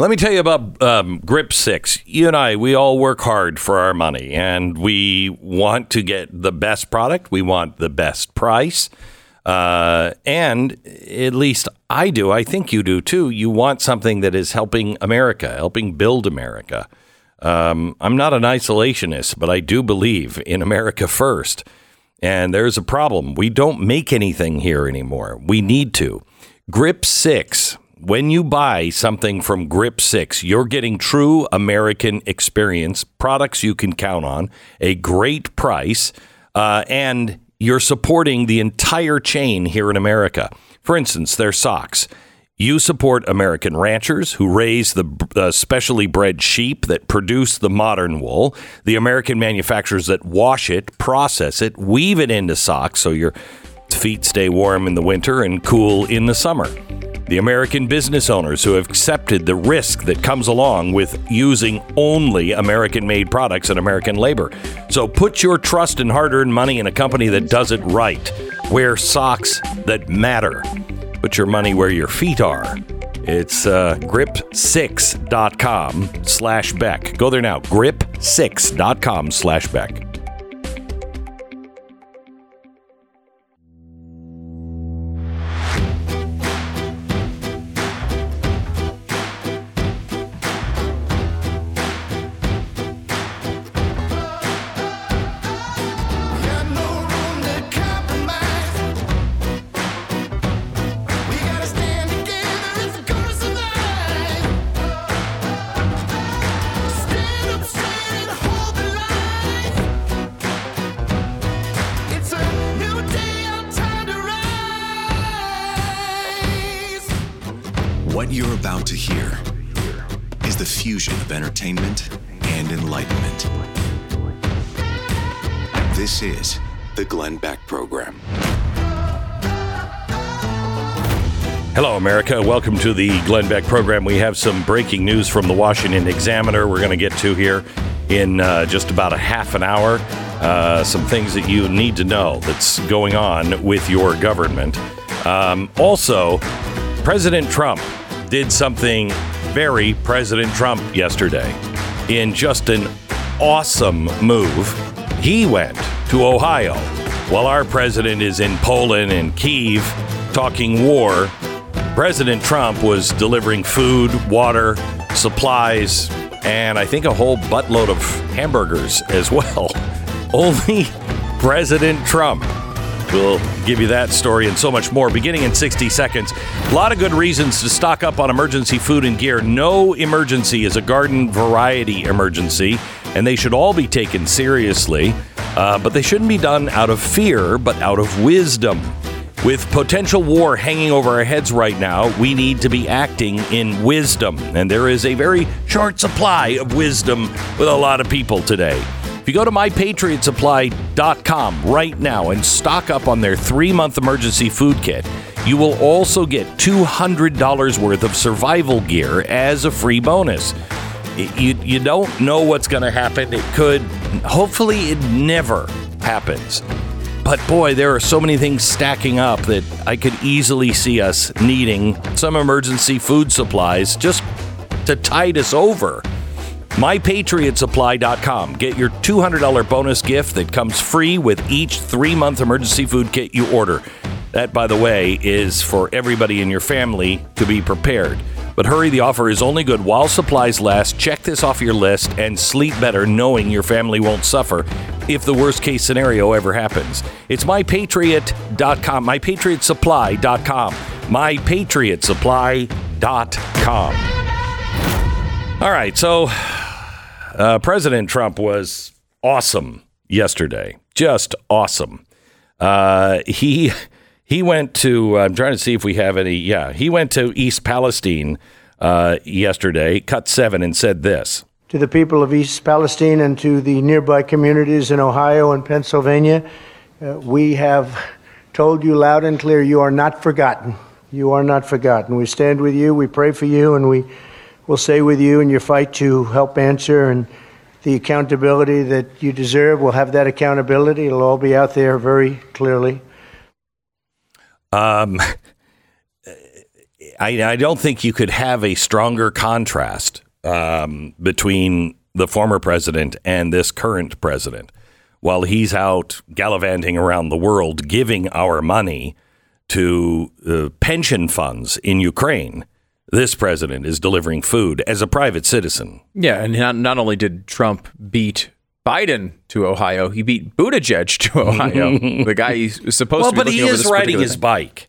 let me tell you about um, Grip Six. You and I, we all work hard for our money, and we want to get the best product. We want the best price, uh, and at least I do. I think you do too. You want something that is helping America, helping build America. Um, I'm not an isolationist, but I do believe in America first. And there's a problem. We don't make anything here anymore. We need to. Grip 6. When you buy something from Grip 6, you're getting true American experience, products you can count on, a great price, uh, and you're supporting the entire chain here in America. For instance, their socks. You support American ranchers who raise the uh, specially bred sheep that produce the modern wool, the American manufacturers that wash it, process it, weave it into socks so your feet stay warm in the winter and cool in the summer. The American business owners who have accepted the risk that comes along with using only American made products and American labor. So put your trust and hard earned money in a company that does it right. Wear socks that matter. Put your money where your feet are. It's uh, grip6.com slash Beck. Go there now. Grip6.com slash Beck. Program. Hello, America. Welcome to the Glenn Beck program. We have some breaking news from the Washington Examiner we're going to get to here in uh, just about a half an hour. Uh, some things that you need to know that's going on with your government. Um, also, President Trump did something very President Trump yesterday in just an awesome move. He went to Ohio while our president is in Poland and Kiev talking war. President Trump was delivering food, water, supplies, and I think a whole buttload of hamburgers as well. Only President Trump We'll give you that story and so much more beginning in 60 seconds. A lot of good reasons to stock up on emergency food and gear. No emergency is a garden variety emergency, and they should all be taken seriously. Uh, but they shouldn't be done out of fear, but out of wisdom. With potential war hanging over our heads right now, we need to be acting in wisdom. And there is a very short supply of wisdom with a lot of people today. If you go to mypatriotsupply.com right now and stock up on their three month emergency food kit, you will also get $200 worth of survival gear as a free bonus. You, you don't know what's going to happen. It could, hopefully, it never happens. But boy, there are so many things stacking up that I could easily see us needing some emergency food supplies just to tide us over. MyPatriotSupply.com. Get your $200 bonus gift that comes free with each three month emergency food kit you order. That, by the way, is for everybody in your family to be prepared. But hurry, the offer is only good while supplies last. Check this off your list and sleep better knowing your family won't suffer if the worst case scenario ever happens. It's mypatriot.com, mypatriotsupply.com, mypatriotsupply.com. All right, so uh, President Trump was awesome yesterday, just awesome. Uh, he he went to. I'm trying to see if we have any. Yeah, he went to East Palestine uh, yesterday, cut seven, and said this. to the people of East Palestine and to the nearby communities in Ohio and Pennsylvania. Uh, we have told you loud and clear you are not forgotten. You are not forgotten. We stand with you, we pray for you, and we will stay with you in your fight to help answer and the accountability that you deserve. We'll have that accountability. It'll all be out there very clearly. Um, I, I don't think you could have a stronger contrast um, between the former president and this current president. While he's out gallivanting around the world giving our money to uh, pension funds in Ukraine, this president is delivering food as a private citizen. Yeah, and not, not only did Trump beat Biden to Ohio, he beat Buttigieg to Ohio. the guy he's supposed Well, to be but he is riding his thing. bike.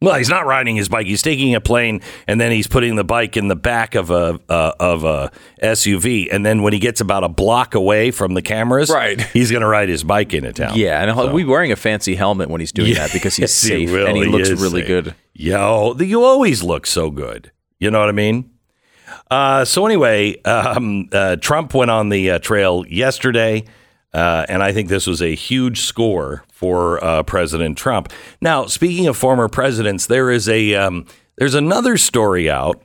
Well, he's not riding his bike. He's taking a plane and then he's putting the bike in the back of a uh, of a SUV. And then when he gets about a block away from the cameras, Right. he's going to ride his bike into town. Yeah, and he'll be wearing a fancy helmet when he's doing that because he's Yes, he safe and he, looks really safe. good. Yo, you always look so good. You know what I mean? Uh, so anyway, um, uh, Trump went on the uh, trail yesterday, uh, and I think this was a huge score for uh, President Trump. Now, speaking of former presidents, there is a um, there's another story out.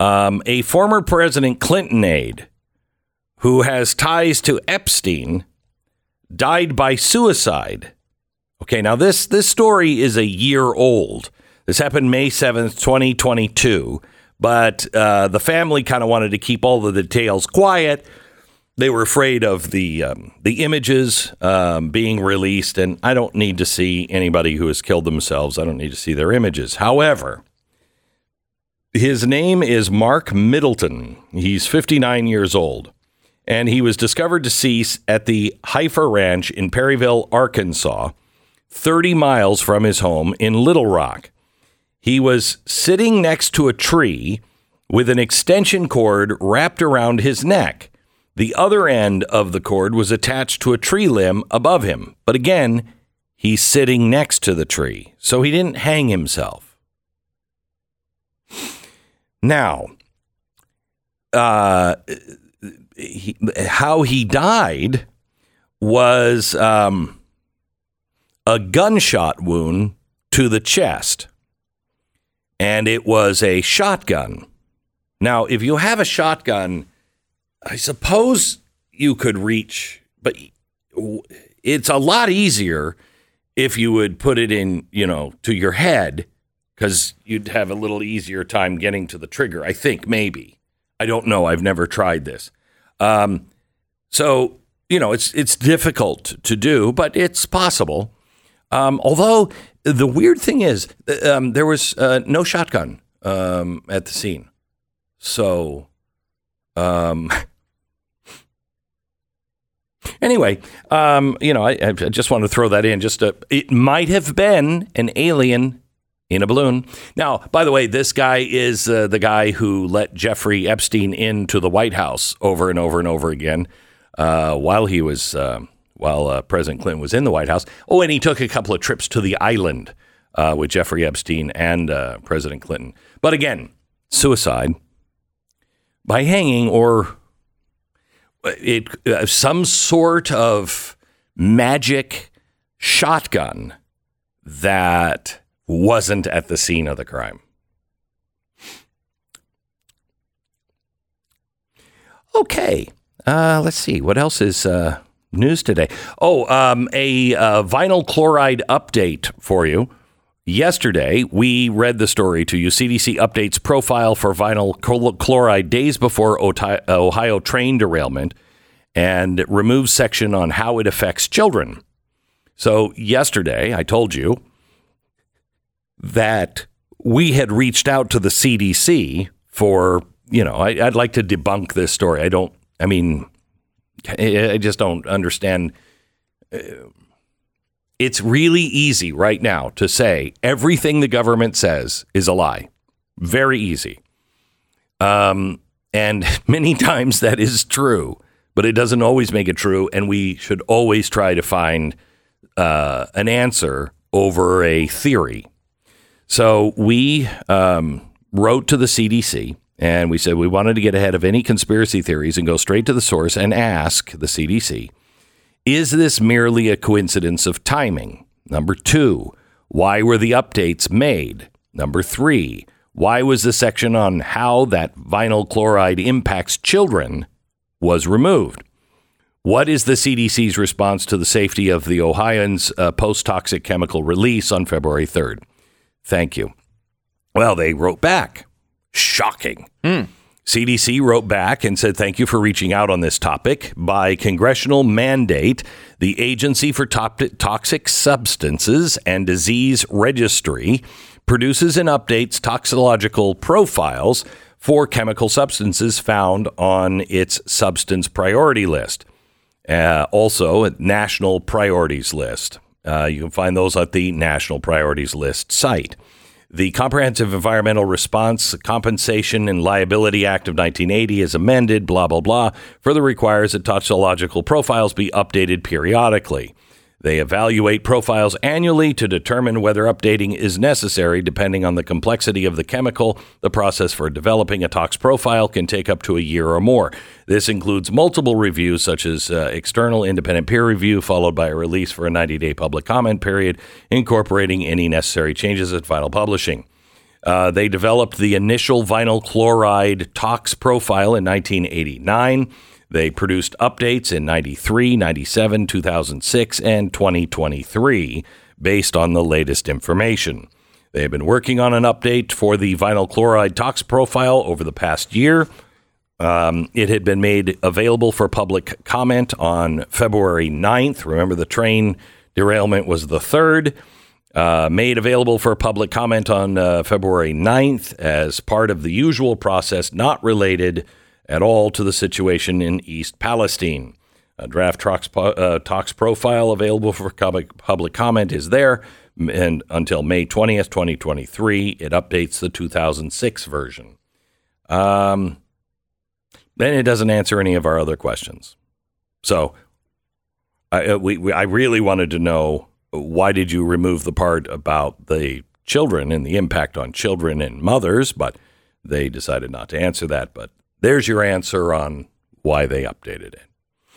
Um, a former President Clinton aide who has ties to Epstein died by suicide. Okay, now this this story is a year old. This happened May seventh, twenty twenty two. But uh, the family kind of wanted to keep all the details quiet. They were afraid of the um, the images um, being released, and I don't need to see anybody who has killed themselves. I don't need to see their images. However, his name is Mark Middleton. He's 59 years old, and he was discovered deceased at the Heifer Ranch in Perryville, Arkansas, 30 miles from his home in Little Rock. He was sitting next to a tree with an extension cord wrapped around his neck. The other end of the cord was attached to a tree limb above him. But again, he's sitting next to the tree, so he didn't hang himself. Now, uh, he, how he died was um, a gunshot wound to the chest, and it was a shotgun. Now, if you have a shotgun, I suppose you could reach, but it's a lot easier if you would put it in, you know, to your head because you'd have a little easier time getting to the trigger. I think maybe. I don't know. I've never tried this. Um, so you know, it's it's difficult to do, but it's possible. Um, although the weird thing is, um, there was uh, no shotgun um, at the scene, so um, anyway, um, you know, I, I just want to throw that in. Just a, it might have been an alien in a balloon. Now, by the way, this guy is uh, the guy who let Jeffrey Epstein into the White House over and over and over again uh, while he was uh, while uh, President Clinton was in the White House. Oh, and he took a couple of trips to the island uh, with Jeffrey Epstein and uh, President Clinton. But again, suicide by hanging or it uh, some sort of magic shotgun that wasn't at the scene of the crime. Okay, uh, let's see what else is uh, news today. Oh, um, a uh, vinyl chloride update for you. Yesterday, we read the story to you. CDC updates profile for vinyl chloride days before Ohio train derailment and removes section on how it affects children. So, yesterday, I told you that we had reached out to the CDC for, you know, I, I'd like to debunk this story. I don't, I mean, I, just don't understand. Uh, It's really easy right now to say everything the government says is a lie. Very easy. Um, and many times that is true, but it doesn't always make it true. And we should always try to find uh, an answer over a theory. So we um, wrote to the CDC and we said we wanted to get ahead of any conspiracy theories and go straight to the source and ask the CDC is this merely a coincidence of timing? Number two, why were the updates made? Number three, why was the section on how that vinyl chloride impacts children was removed? What is the CDC's response to the safety of the Ohioans' uh, post toxic chemical release on February 3rd? Thank you. Well, they wrote back. Shocking. CDC wrote back and said, Thank you for reaching out on this topic. By congressional mandate, the Agency for Top- Toxic Substances and Disease Registry produces and updates toxicological profiles for chemical substances found on its substance priority list. Uh, also, a national priorities list. Uh, you can find those at the National Priorities List site. The Comprehensive Environmental Response Compensation and Liability Act of 1980 is amended, blah, blah, blah, further requires that toxicological profiles be updated periodically. They evaluate profiles annually to determine whether updating is necessary depending on the complexity of the chemical. The process for developing a tox profile can take up to a year or more. This includes multiple reviews, such as uh, external independent peer review, followed by a release for a 90 day public comment period, incorporating any necessary changes at final publishing. Uh, they developed the initial vinyl chloride tox profile in 1989. They produced updates in 93, 97, 2006, and 2023 based on the latest information. They have been working on an update for the vinyl chloride tox profile over the past year. Um, it had been made available for public comment on February 9th. Remember, the train derailment was the 3rd. Uh, made available for public comment on uh, February 9th as part of the usual process, not related at all to the situation in East Palestine. A draft talks, uh, tox profile available for public, comment is there and until May 20th, 2023. It updates the 2006 version. Um, then it doesn't answer any of our other questions. So I, uh, we, we, I really wanted to know why did you remove the part about the children and the impact on children and mothers, but they decided not to answer that. But there's your answer on why they updated it.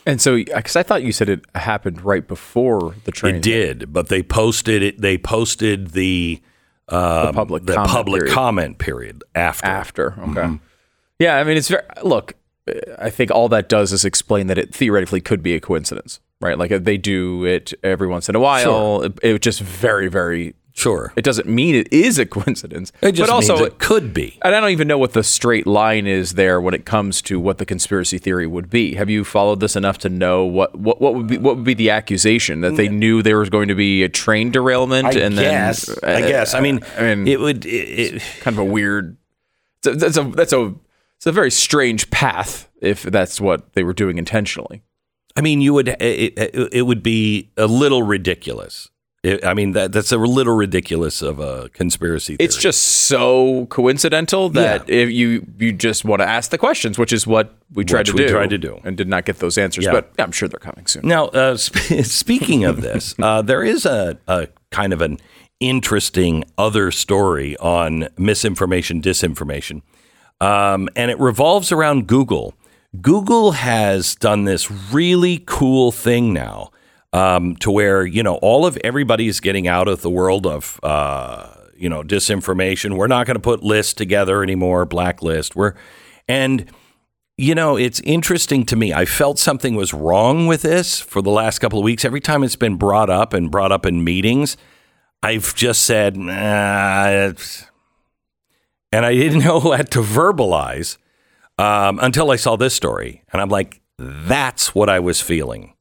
And so, because I thought you said it happened right before the train. It did, but they posted it. They posted the um, The public the comment public period. comment period after. after. Okay. Yeah, I mean, it's very. Look, I think all that does is explain that it theoretically could be a coincidence, right? Like they do it every once in a while. It, it just very, very. Sure, It doesn't mean it is a coincidence, it just but also means it could be. And I don't even know what the straight line is there when it comes to what the conspiracy theory would be. Have you followed this enough to know what what, what would be what would be the accusation that they mm. knew there was going to be a train derailment? I and guess. then, I uh, guess. I mean, I mean, it would. It, it, kind of a weird. That's a that's a that's a, it's a very strange path if that's what they were doing intentionally. I mean, you would. It, it would be a little ridiculous. It, I mean, that that's a little ridiculous of a conspiracy theory. It's just so coincidental that if you you just want to ask the questions, which is what we tried Which to we do, tried to do. and did not get those answers. Yeah. But I'm sure they're coming soon. Now, uh, sp- speaking of this, uh, there is a, a kind of an interesting other story on misinformation, disinformation, um, and it revolves around Google. Google has done this really cool thing now um, to where you know all of everybody is getting out of the world of uh, you know disinformation. We're not going to put lists together anymore, blacklist. We're and you know, it's interesting to me. I felt something was wrong with this for the last couple of weeks. Every time it's been brought up and brought up in meetings, I've just said, nah, and I didn't know what to verbalize um, until I saw this story. And I'm like, that's what I was feeling.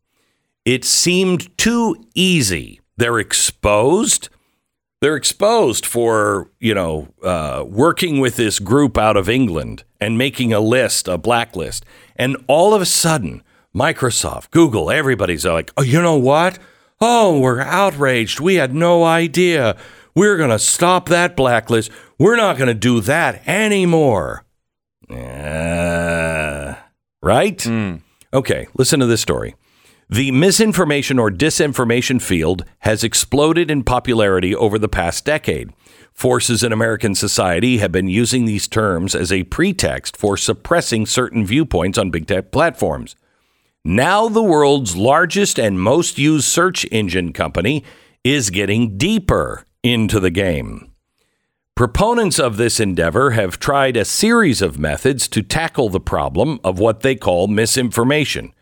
It seemed too easy. They're exposed. They're exposed for, you know, uh, working with this group out of England and making a list, a blacklist. And all of a sudden, Microsoft, Google, everybody's like, oh, you know what? Oh, we're outraged. We had no idea. We're going to stop that blacklist. We're not going to do that anymore. Uh, right? Okay, listen to this story. The misinformation or disinformation field has exploded in popularity over the past decade. Forces in American society have been using these terms as a pretext for suppressing certain viewpoints on big tech platforms. Now, the world's largest and most used search engine company is getting deeper into the game. Proponents of this endeavor have tried a series of methods to tackle the problem of what they call misinformation,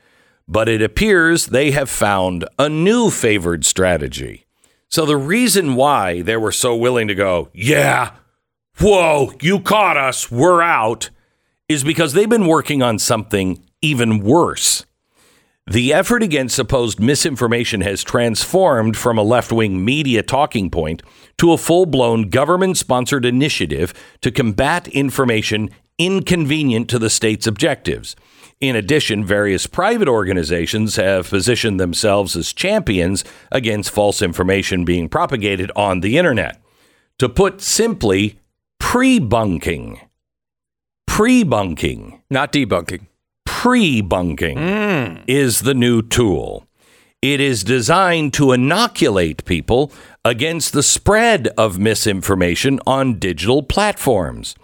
but it appears they have found a new favored strategy. So, the reason why they were so willing to go, yeah, whoa, you caught us, we're out, is because they've been working on something even worse. The effort against supposed misinformation has transformed from a left wing media talking point to a full blown government sponsored initiative to combat information inconvenient to the state's objectives. In addition, various private organizations have positioned themselves as champions against false information being propagated on the internet. To put simply, pre bunking. Pre bunking Not debunking. pre bunking hmm. is the new tool. It is designed to inoculate people against the spread of misinformation on digital platforms.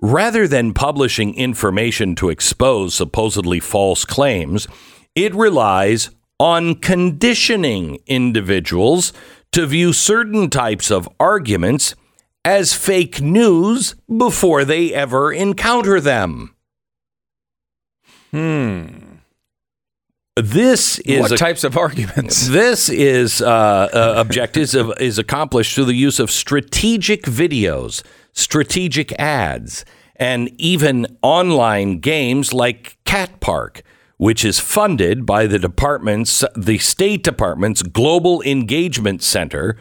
Rather than publishing information to expose supposedly false claims, it relies on conditioning individuals to view certain types of arguments as fake news before they ever encounter them. Hmm. This is what a, types of arguments? this is uh, uh, objectives of, is accomplished through the use of strategic videos, strategic ads, and even online games like Cat Park, which is funded by the department's the State Department's Global Engagement Center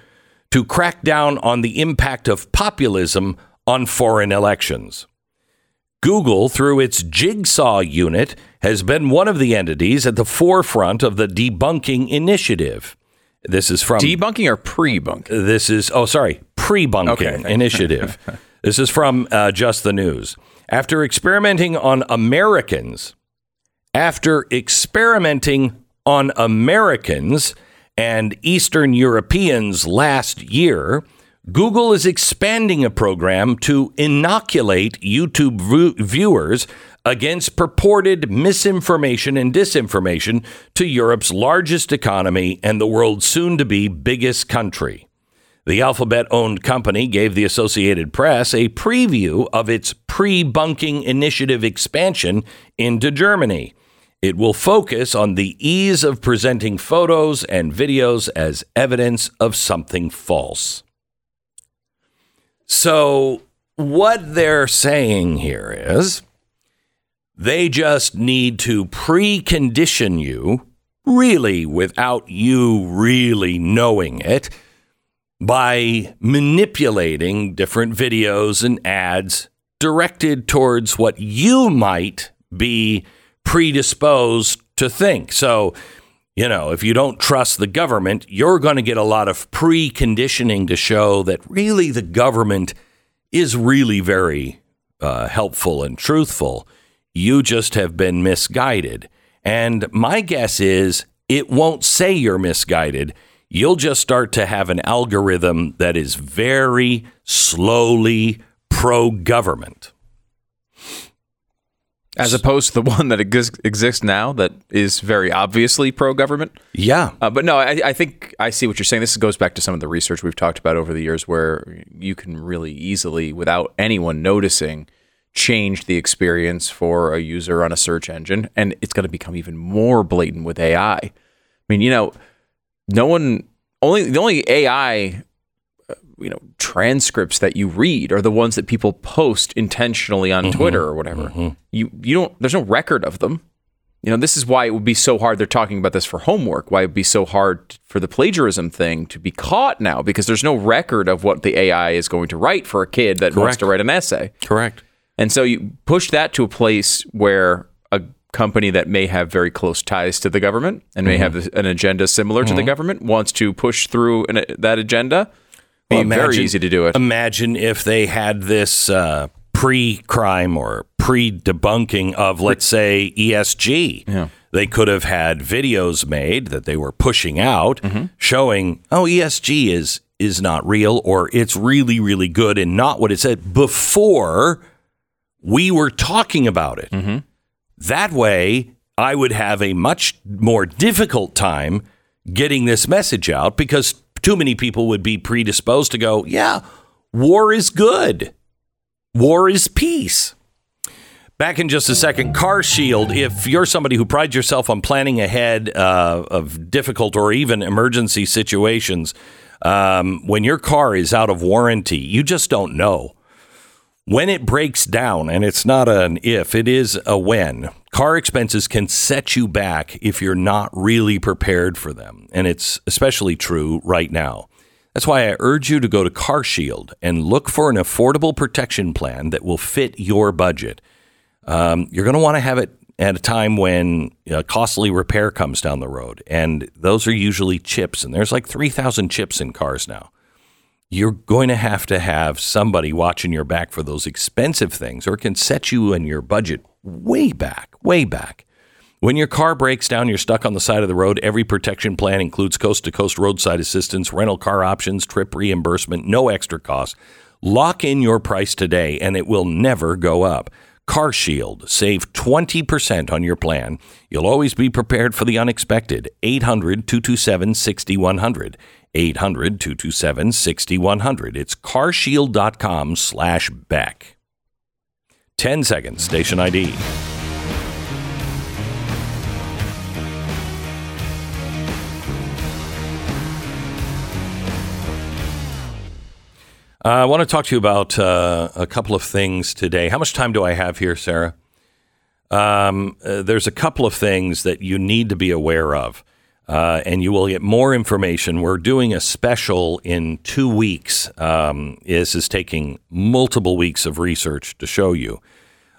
to crack down on the impact of populism on foreign elections. Google, through its Jigsaw unit, has been one of the entities at the forefront of the debunking initiative. This is from Debunking or pre-bunking? this is oh sorry pre-bunking Okay. initiative. this is from uh, Just the News. After experimenting on Americans, after experimenting on Americans and Eastern Europeans last year, Google is expanding a program to inoculate YouTube vu- viewers against purported misinformation and disinformation to Europe's largest economy and the world's soon to be biggest country. The Alphabet owned company gave the Associated Press a preview of its pre bunking initiative expansion into Germany. It will focus on the ease of presenting photos and videos as evidence of something false. So, what they're saying here is they just need to precondition you, really without you really knowing it, by manipulating different videos and ads directed towards what you might be predisposed to think. So, you know, if you don't trust the government, you're going to get a lot of preconditioning to show that really the government is really very uh, helpful and truthful. You just have been misguided. And my guess is it won't say you're misguided. You'll just start to have an algorithm that is very slowly pro government. As opposed to the one that exis- exists now that is very obviously pro-government. Yeah. Uh, but no, I, I think I see what you're saying. This goes back to some of the research we've talked about over the years, where you can really easily, without anyone noticing, change the experience for a user on a search engine, and it's going to become even more blatant with AI. I mean, you know, no one only the only AI uh, you know transcripts that you read are the ones that people post intentionally on Twitter or whatever. You you don't there's no record of them. You know, this is why it would be so hard. They're talking about this for homework. Why it would be so hard for the plagiarism thing to be caught now because there's no record of what the AI is going to write for a kid that wants to write an essay. Correct. And so you push that to a place where company that may have very close ties to the government and may have an agenda similar to the government wants to push through an, that agenda. Be Well, very easy to do it. Imagine if they had this uh, pre-crime or pre-debunking of, let's say, ESG. Yeah. They could have had videos made that they were pushing out, Mm-hmm. showing, oh, ESG is is not real, or it's really, really good and not what it said before we were talking about it. That way, I would have a much more difficult time getting this message out because too many people would be predisposed to go, yeah, war is good. War is peace. Back in just a second, Car Shield. If you're somebody who prides yourself on planning ahead uh, of difficult or even emergency situations, um, when your car is out of warranty, you just don't know When it breaks down, and it's not an if, it is a when, car expenses can set you back if you're not really prepared for them. And it's especially true right now. That's why I urge you to go to CarShield and look for an affordable protection plan that will fit your budget. Um, you're going to want to have it at a time when a costly repair comes down the road. And those are usually chips, and there's like 3,000 chips in cars now you're going to have to have somebody watching your back for those expensive things or it can set you and your budget way back, way back. When your car breaks down, you're stuck on the side of the road. Every protection plan includes coast to coast roadside assistance, rental car options, trip reimbursement, no extra cost. Lock in your price today and it will never go up. Car Shield. Save 20% on your plan. You'll always be prepared for the unexpected. 800 227 6100. 800 227 6100. It's carshield.com slash Beck. 10 seconds, station ID. Uh, I want to talk to you about uh, a couple of things today. How much time do I have here, Sarah? Um, uh, there's a couple of things that you need to be aware of, uh, and you will get more information. We're doing a special in two weeks. Um, this is taking multiple weeks of research to show you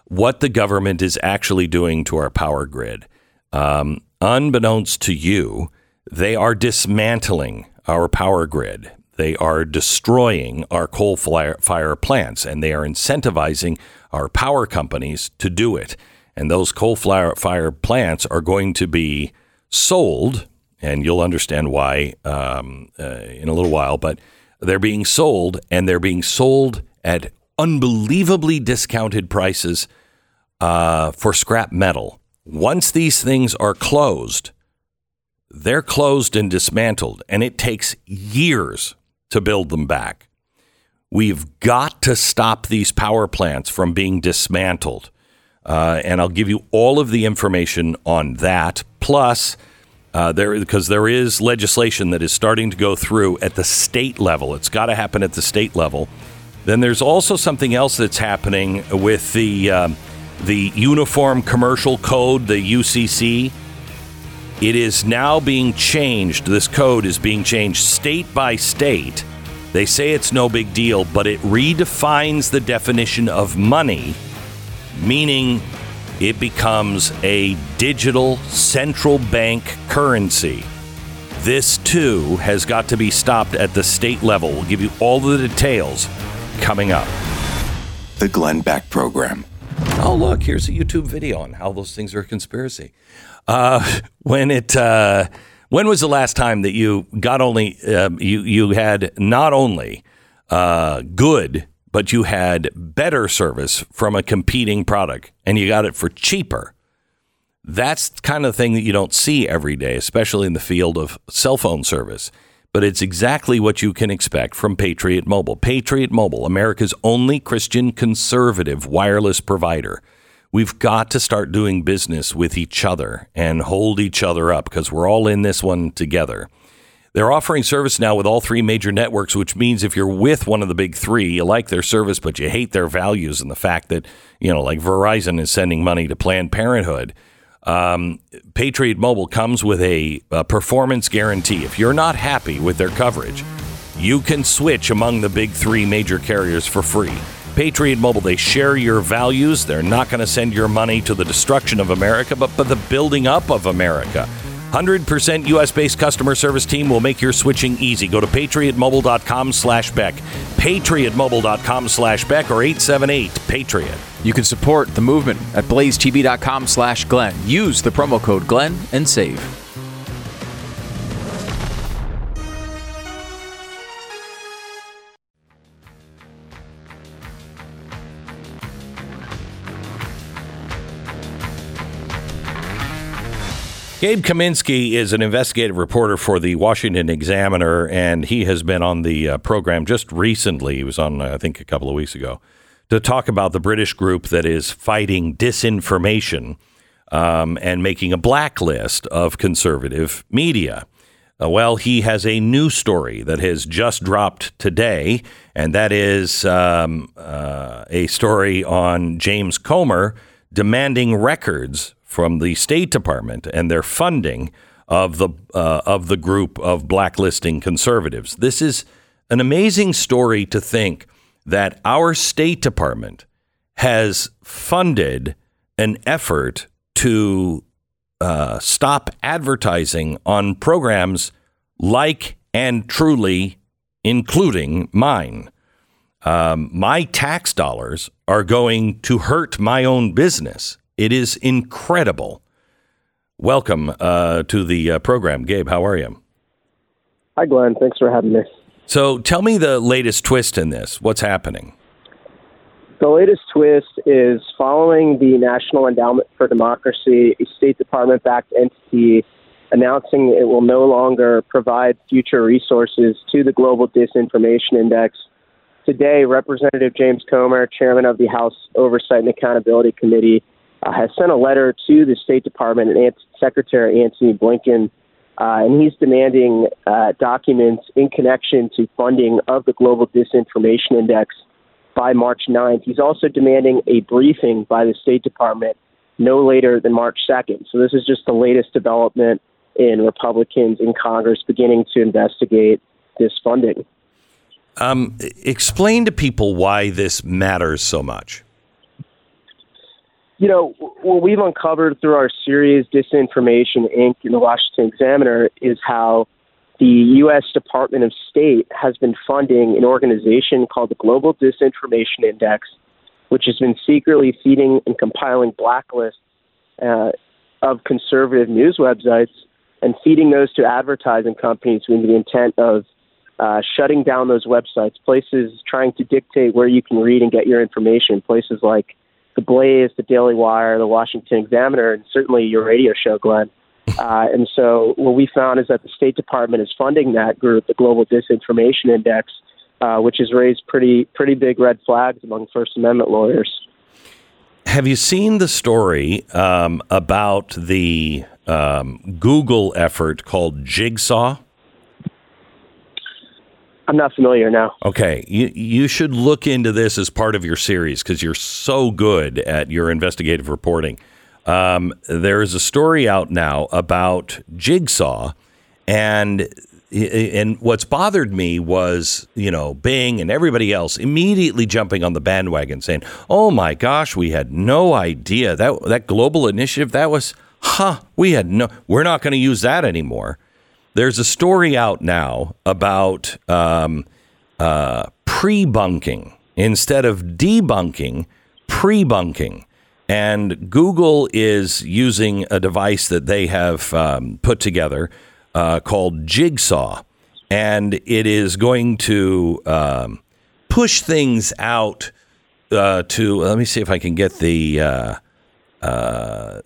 what the government is actually doing to our power grid. Um, unbeknownst to you, they are dismantling our power grid. They are destroying our coal fire, plants and they are incentivizing our power companies to do it. And those coal fire plants are going to be sold, and you'll understand why um, uh, in a little while, but they're being sold and they're being sold at unbelievably discounted prices uh, for scrap metal. Once these things are closed, they're closed and dismantled, and it takes years to build them back. We've got to stop these power plants from being dismantled. Uh, and I'll give you all of the information on that. Plus, uh, there because there is legislation that is starting to go through at the state level. It's got to happen at the state level. Then there's also something else that's happening with the um, the Uniform Commercial Code, the UCC. It is now being changed. This code is being changed state by state. They say it's no big deal, but it redefines the definition of money, meaning it becomes a digital central bank currency. This too has got to be stopped at the state level. We'll give you all the details coming up. The Glenn Beck Program. Oh, look, here's a YouTube video on how those things are a conspiracy. Uh, when it, uh, when was the last time that you got only uh, you you had not only uh, good, but you had better service from a competing product, and you got it for cheaper? That's kind of thing that you don't see every day, especially in the field of cell phone service. But it's exactly what you can expect from Patriot Mobile. Patriot Mobile, America's only Christian conservative wireless provider. We've got to start doing business with each other and hold each other up because we're all in this one together. They're offering service now with all three major networks, which means if you're with one of the big three, you like their service, but you hate their values and the fact that, you know, like Verizon is sending money to Planned Parenthood. Um, Patriot Mobile comes with a, a performance guarantee. If you're not happy with their coverage, you can switch among the big three major carriers for free. Patriot Mobile, they share your values. They're not going to send your money to the destruction of America, but, but the building up of America. 100% U.S. based customer service team will make your switching easy. Go to patriotmobile.com slash Beck, patriotmobile.com slash Beck, or 878 Patriot. You can support the movement at blazetv.com slash Glenn. Use the promo code Glenn and save. Gabe Kaminsky is an investigative reporter for the Washington Examiner, and he has been on the uh, program just recently. He was on, uh, I think, a couple of weeks ago to talk about the British group that is fighting disinformation um, and making a blacklist of conservative media. Uh, well, he has a new story that has just dropped today, and that is um, uh, a story on James Comer demanding records from the State Department and their funding of the uh, of the group of blacklisting conservatives. This is an amazing story to think that our State Department has funded an effort to uh, stop advertising on programs like and truly, including mine. Um, my tax dollars are going to hurt my own business. It is incredible. Welcome uh, to the uh, program, Gabe. How are you? Hi, Glenn. Thanks for having me. So, tell me the latest twist in this. What's happening? The latest twist is following the National Endowment for Democracy, a State Department backed entity, announcing it will no longer provide future resources to the Global Disinformation Index. Today, Representative James Comer, chairman of the House Oversight and Accountability Committee, uh, has sent a letter to the State Department and Secretary Antony Blinken, uh, and he's demanding uh, documents in connection to funding of the Global Disinformation Index by March 9th. He's also demanding a briefing by the State Department no later than March 2nd. So this is just the latest development in Republicans in Congress beginning to investigate this funding. Um, explain to people why this matters so much. You know, what we've uncovered through our series Disinformation Inc. in the Washington Examiner is how the U.S. Department of State has been funding an organization called the Global Disinformation Index, which has been secretly feeding and compiling blacklists uh, of conservative news websites and feeding those to advertising companies with the intent of uh, shutting down those websites, places trying to dictate where you can read and get your information, places like The Blaze, The Daily Wire, The Washington Examiner, and certainly your radio show, Glenn. Uh, and so what we found is that the State Department is funding that group, the Global Disinformation Index, uh, which has raised pretty pretty big red flags among First Amendment lawyers. Have you seen the story um, about the um, Google effort called Jigsaw? I'm not familiar now. Okay, you you should look into this as part of your series because you're so good at your investigative reporting. Um, there is a story out now about Jigsaw, and and what's bothered me was you know Bing and everybody else immediately jumping on the bandwagon, saying, "Oh my gosh, we had no idea that that global initiative that was, huh? We had no, we're not going to use that anymore." There's a story out now about um, uh, pre-bunking instead of debunking, pre-bunking. And Google is using a device that they have um, put together uh, called Jigsaw, and it is going to um, push things out uh, to. Let me see if I can get the. Uh, uh,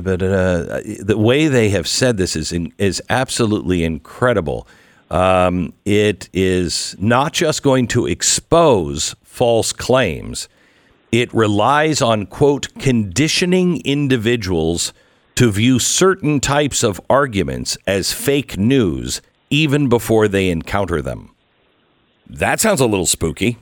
but uh, the way they have said this is in, is absolutely incredible. Um, it is not just going to expose false claims; it relies on quote conditioning individuals to view certain types of arguments as fake news even before they encounter them. That sounds a little spooky.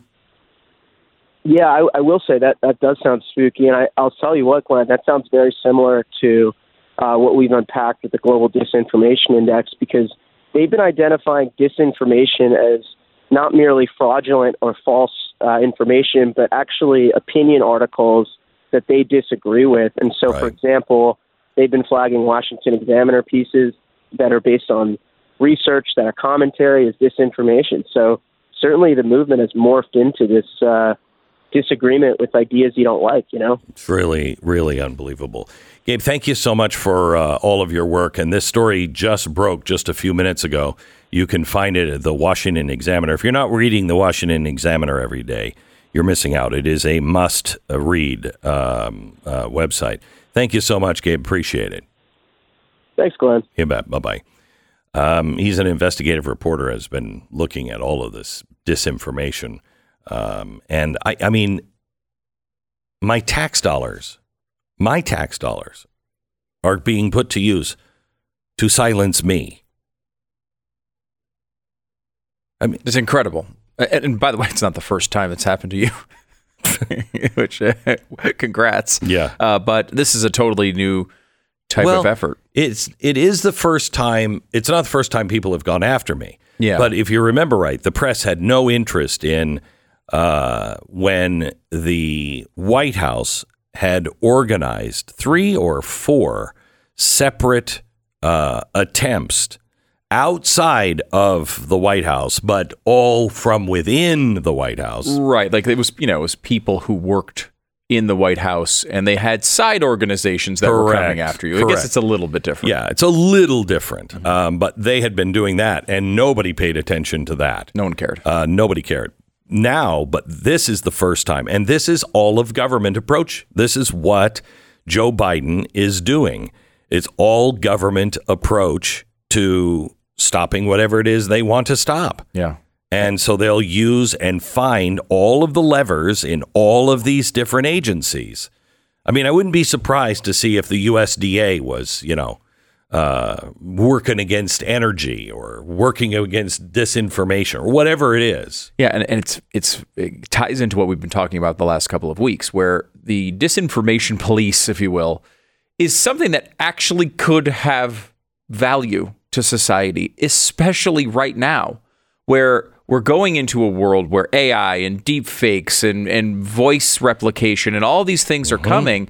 Yeah, I, I will say that that does sound spooky, and I, I'll tell you what, Glenn, that sounds very similar to uh, what we've unpacked with the Global Disinformation Index because they've been identifying disinformation as not merely fraudulent or false uh, information, but actually opinion articles that they disagree with. And so, for example, they've been flagging Washington Examiner pieces that are based on research that are commentary is disinformation. So certainly the movement has morphed into this uh, disagreement with ideas you don't like, you know? It's really, really unbelievable. Gabe, thank you so much for uh, all of your work. And this story just broke just a few minutes ago. You can find it at the Washington Examiner. If you're not reading the Washington Examiner every day, you're missing out. It is a must read um, uh, website. Thank you so much, Gabe. Appreciate it. Thanks, Glenn. You bet. Bye bye. Um, he's an investigative reporter, has been looking at all of this disinformation. Um, and I, I mean, my tax dollars, my tax dollars are being put to use to silence me. I mean, it's incredible. And, and by the way, it's not the first time it's happened to you. Which, uh, congrats. Yeah. Uh, but this is a totally new type well, of effort. It's it is the first time. It's not the first time people have gone after me. Yeah. But if you remember right, the press had no interest in uh, when the White House had organized three or four separate uh, attempts outside of the White House, but all from within the White House. Right. Like it was, you know, it was people who worked in the White House and they had side organizations that were coming after you. I guess it's a little bit different. Yeah, it's a little different, um, but they had been doing that, and nobody paid attention to that. No one cared. Uh, nobody cared. Now, but this is the first time, and this is all of government approach. This is what Joe Biden is doing. It's all government approach to stopping whatever it is they want to stop. yeah. And so they'll use and find all of the levers in all of these different agencies. I mean, I wouldn't be surprised to see if the USDA was, you know, uh, working against energy or working against disinformation or whatever it is. Yeah, and, and it's it's it ties into what we've been talking about the last couple of weeks, where the disinformation police, if you will, is something that actually could have value to society, especially right now, where we're going into a world where AI and deep fakes and, and voice replication and all these things are coming,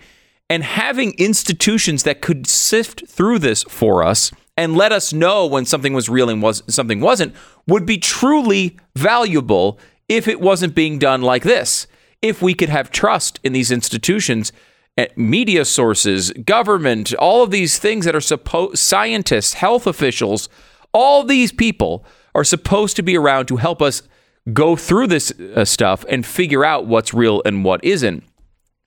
and having institutions that could sift through this for us and let us know when something was real and was something wasn't would be truly valuable if it wasn't being done like this. If we could have trust in these institutions, eh, media sources, government, all of these things that are supposed scientists, health officials, all these people are supposed to be around to help us go through this uh, stuff and figure out what's real and what isn't.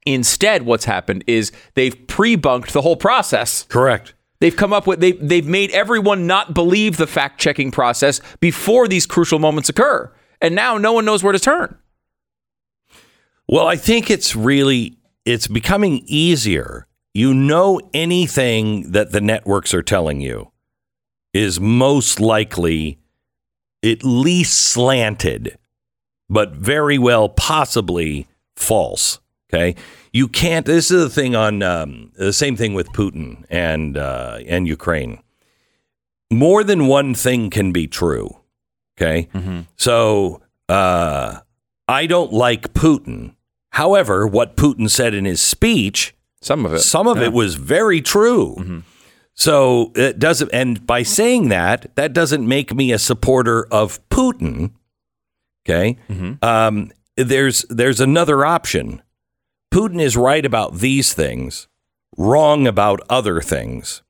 Instead, what's happened is they've pre-bunked the whole process. Correct. They've come up with they they've made everyone not believe the fact checking process before these crucial moments occur. And now no one knows where to turn. Well, I think it's really it's becoming easier. You know anything that the networks are telling you is most likely at least slanted, but very well possibly false. Okay, you can't. This is the thing on um, the same thing with Putin and uh, and Ukraine. More than one thing can be true. Okay, so uh, I don't like Putin. However, what Putin said in his speech, Some of it. some of it was very true. So it doesn't, and by saying that, that doesn't make me a supporter of Putin. Okay, um, there's there's another option. Putin is right about these things, wrong about other things.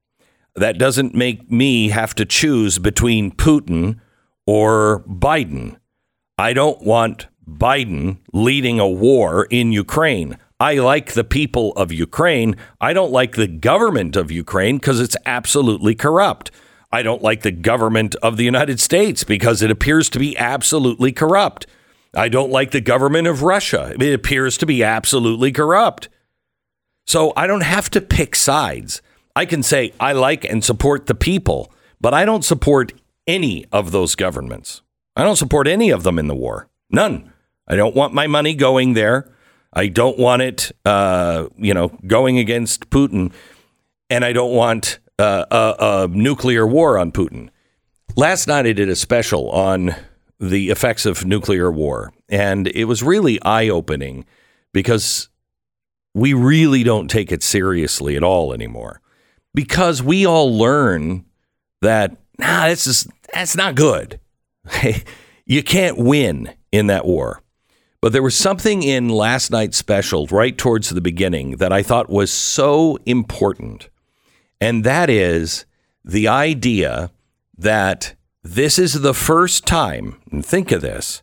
That doesn't make me have to choose between Putin or Biden. I don't want Biden leading a war in Ukraine. I like the people of Ukraine. I don't like the government of Ukraine because it's absolutely corrupt. I don't like the government of the United States because it appears to be absolutely corrupt. I don't like the government of Russia. It appears to be absolutely corrupt. So I don't have to pick sides. I can say I like and support the people, but I don't support any of those governments. I don't support any of them in the war. None. I don't want my money going there. I don't want it, uh, you know, going against Putin, and I don't want uh, a, a nuclear war on Putin. Last night I did a special on the effects of nuclear war, and it was really eye opening because we really don't take it seriously at all anymore. Because we all learn that nah, this is that's not good. you can't win in that war. But there was something in last night's special, right towards the beginning, that I thought was so important. And that is the idea that this is the first time, and think of this,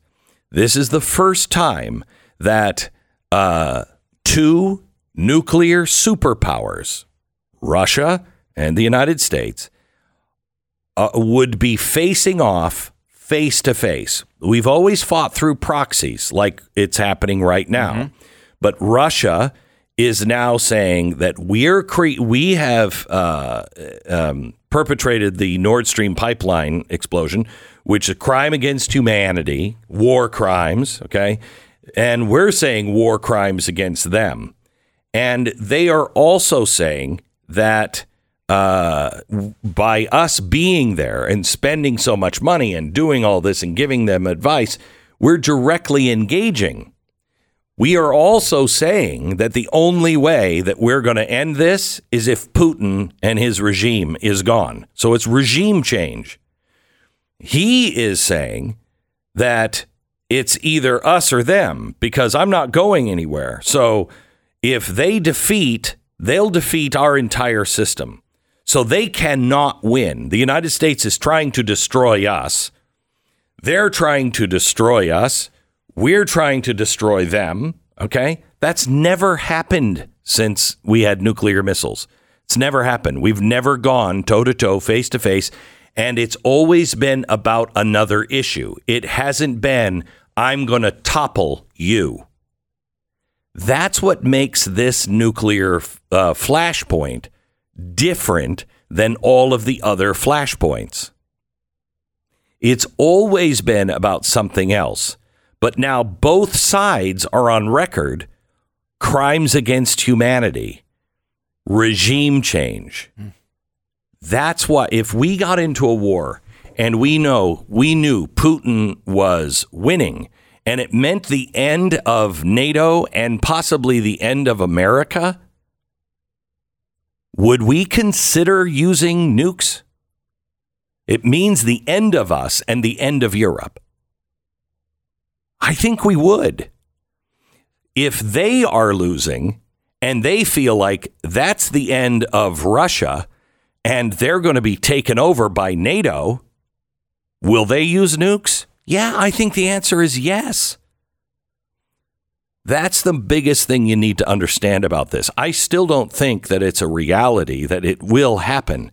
this is the first time that uh, two nuclear superpowers, Russia and the United States, uh, would be facing off face to face. We've always fought through proxies like it's happening right now. But Russia is now saying that we're cre- we have uh, um, perpetrated the Nord Stream pipeline explosion. which is a crime against humanity, war crimes, okay? And we're saying war crimes against them. And they are also saying that uh, by us being there and spending so much money and doing all this and giving them advice, we're directly engaging. We are also saying that the only way that we're going to end this is if Putin and his regime is gone. So it's regime change. He is saying that it's either us or them because I'm not going anywhere. So if they defeat, they'll defeat our entire system. So they cannot win. The United States is trying to destroy us. They're trying to destroy us. We're trying to destroy them. Okay. That's never happened since we had nuclear missiles. It's never happened. We've never gone toe to toe, face to face. And it's always been about another issue. It hasn't been, I'm going to topple you. That's what makes this nuclear uh, flashpoint different than all of the other flashpoints. It's always been about something else. But now both sides are on record crimes against humanity, regime change. That's what, if we got into a war and we know, we knew Putin was winning and it meant the end of NATO and possibly the end of America, would we consider using nukes? It means the end of us and the end of Europe. I think we would. If they are losing and they feel like that's the end of Russia and they're going to be taken over by NATO, will they use nukes? Yeah, I think the answer is yes. That's the biggest thing you need to understand about this. I still don't think that it's a reality that it will happen.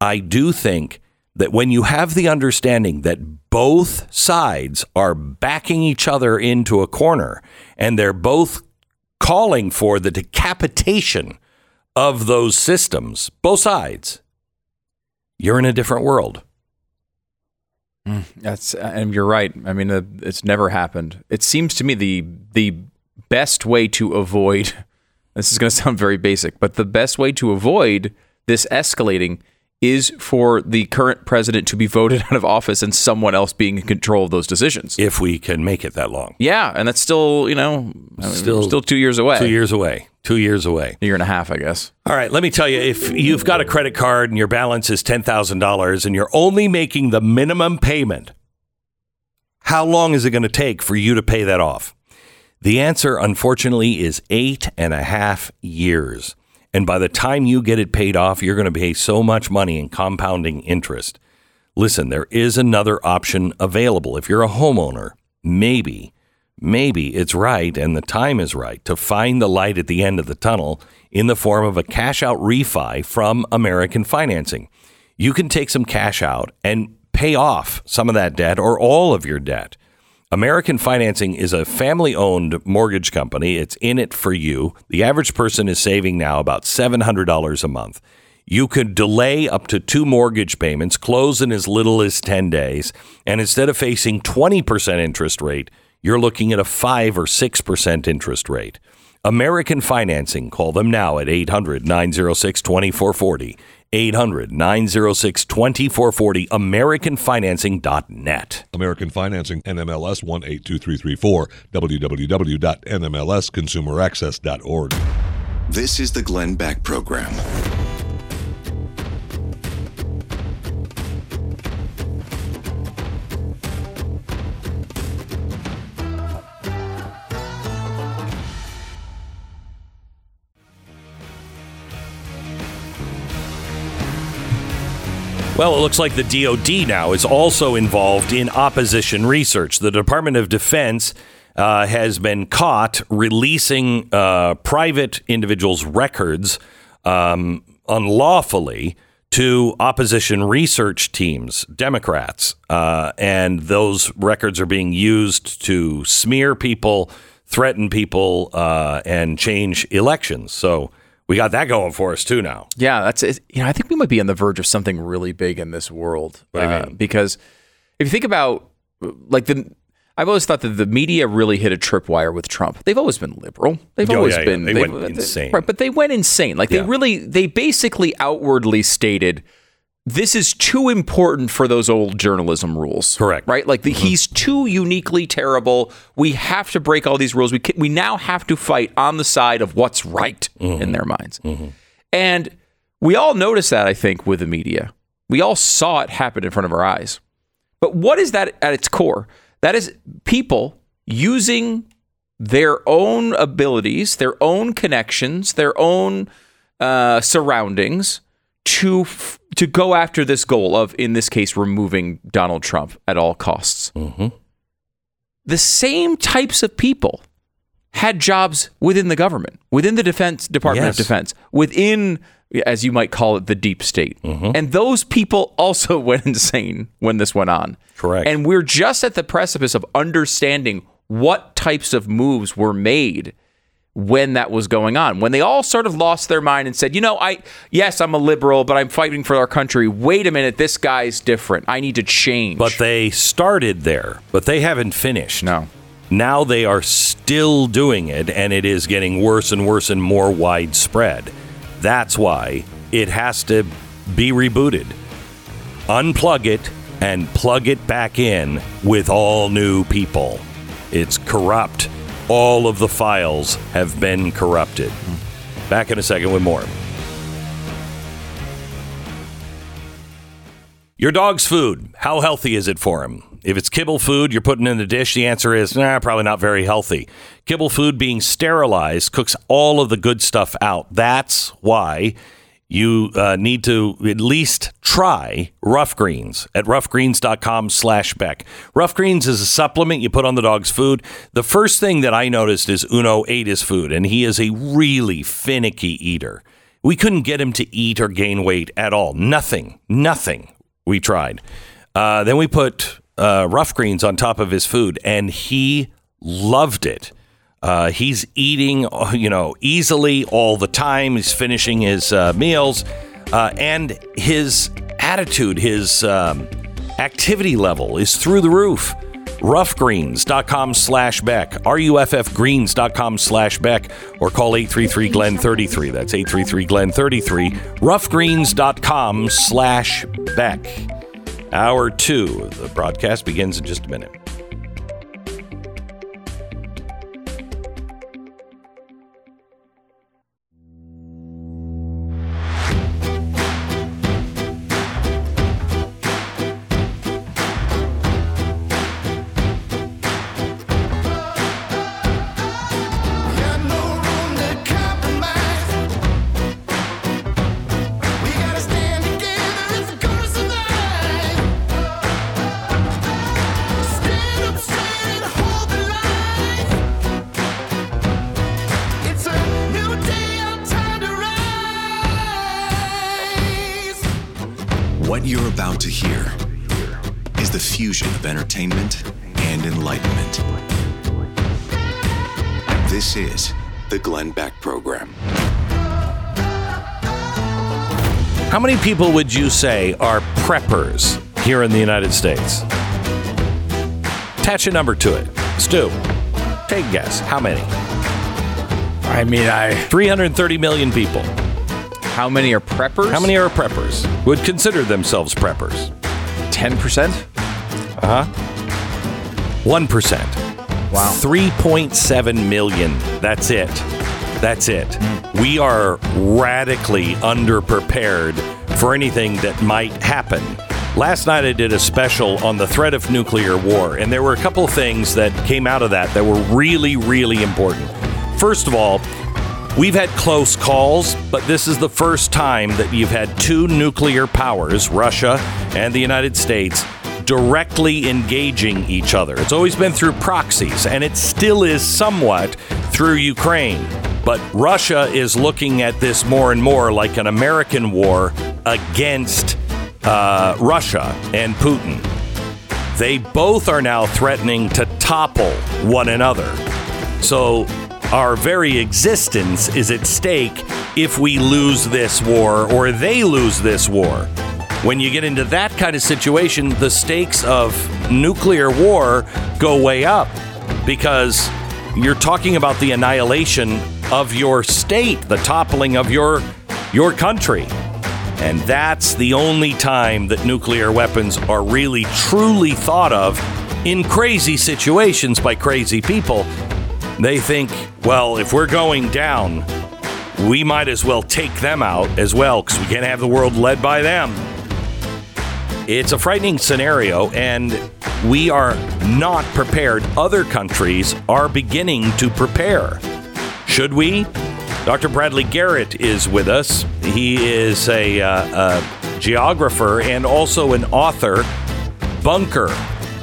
I do think that when you have the understanding that both sides are backing each other into a corner and they're both calling for the decapitation of those systems, both sides, you're in a different world. That's and you're right. I mean, uh, it's never happened. It seems to me the the best way to avoid this is going to sound very basic, but the best way to avoid this escalating is for the current president to be voted out of office and someone else being in control of those decisions. If we can make it that long. Yeah, and that's still, you know, Still- still two years away. Two years away. Two years away. A year and a half, I guess. All right, let me tell you if you've got a credit card and your balance is $10,000 and you're only making the minimum payment, how long is it going to take for you to pay that off? The answer, unfortunately, is eight and a half years. And by the time you get it paid off, you're going to pay so much money in compounding interest. Listen, there is another option available. If you're a homeowner, maybe, maybe it's right and the time is right to find the light at the end of the tunnel in the form of a cash out refi from American Financing. You can take some cash out and pay off some of that debt or all of your debt. American Financing is a family owned mortgage company. It's in it for you. The average person is saving now about $700 a month. You could delay up to two mortgage payments, close in as little as 10 days, and instead of facing 20% interest rate, you're looking at a 5 or 6% interest rate. American Financing, call them now at 800 906 2440. 800 906 2440, AmericanFinancing.net. American Financing, NMLS 182334, www.nmlsconsumeraccess.org. This is the Glenn Beck Program. Well, it looks like the DoD now is also involved in opposition research. The Department of Defense uh, has been caught releasing uh, private individuals' records um, unlawfully to opposition research teams, Democrats, uh, and those records are being used to smear people, threaten people, uh, and change elections. So we got that going for us too now. Yeah, that's it. You know, I think we might be on the verge of something really big in this world What do you uh, mean? because if you think about like the I've always thought that the media really hit a tripwire with Trump. They've always been liberal. They've Oh, always yeah, yeah. been They they've- went insane. Right, but they went insane. Like Yeah. they really they basically outwardly stated this is too important for those old journalism rules. Correct. Mm-hmm. Right? Like the, he's too uniquely terrible. We have to break all these rules. We can, we now have to fight on the side of what's right Mm-hmm. in their minds. And we all noticed that I think with the media. We all saw it happen in front of our eyes. But what is that at its core? That is people using their own abilities, their own connections, their own uh, surroundings to f- to go after this goal of, in this case, removing Donald Trump at all costs. The same types of people had jobs within the government, within the Defense Department Yes. of Defense, within, as you might call it, the deep state. Mm-hmm. And those people also went insane when this went on. Correct. And we're just at the precipice of understanding what types of moves were made when that was going on. When they all sort of lost their mind and said, "You know, I yes, I'm a liberal, but I'm fighting for our country. Wait a minute, this guy's different. I need to change." But they started there, but they haven't finished. No. Now they are still doing it, and it is getting worse and worse and more widespread. That's why it has to be rebooted. Unplug it and plug it back in with all new people. It's corrupt. All of the files have been corrupted. Back in a second with more. Your dog's food. How healthy is it for him? If it's kibble food you're putting in the dish, the answer is nah, probably not very healthy. Kibble food being sterilized cooks all of the good stuff out. That's why you uh, need to at least try Ruff Greens at ruffgreens.com slash Beck. Rough Greens is a supplement you put on the dog's food. The first thing that I noticed is Uno ate his food, and he is a really finicky eater. We couldn't get him to eat or gain weight at all. Nothing. Nothing. We tried. Uh, then we put uh, ruff greens on top of his food, and he loved it. Uh, he's eating, you know, easily all the time. He's finishing his uh, meals, uh, and his attitude, his um, activity level is through the roof. Ruffgreens.com slash Beck, R-U-F-F greens.com slash Beck, or call 833-GLEN-33. That's 833-GLEN-33. Ruffgreens.com slash Beck. Hour two. The broadcast begins in just a minute. About to hear is the fusion of entertainment and enlightenment. This is the Glenn Beck Program. How many people would you say are preppers here in the United States? Attach a number to it. Stu, take a guess. How many? I mean, I 330 million people. How many are preppers? How many are preppers? Would consider themselves preppers? 10%? Uh huh. 1%. Wow. 3.7 million. That's it. That's it. We are radically underprepared for anything that might happen. Last night I did a special on the threat of nuclear war, and there were a couple things that came out of that that were really, really important. First of all, We've had close calls, but this is the first time that you've had two nuclear powers, Russia and the United States, directly engaging each other. It's always been through proxies, and it still is somewhat through Ukraine. But Russia is looking at this more and more like an American war against uh, Russia and Putin. They both are now threatening to topple one another. So our very existence is at stake if we lose this war or they lose this war. When you get into that kind of situation, the stakes of nuclear war go way up because you're talking about the annihilation of your state, the toppling of your your country. And that's the only time that nuclear weapons are really truly thought of in crazy situations by crazy people. They think, well, if we're going down, we might as well take them out as well because we can't have the world led by them. It's a frightening scenario, and we are not prepared. Other countries are beginning to prepare. Should we? Dr. Bradley Garrett is with us. He is a, uh, a geographer and also an author. Bunker,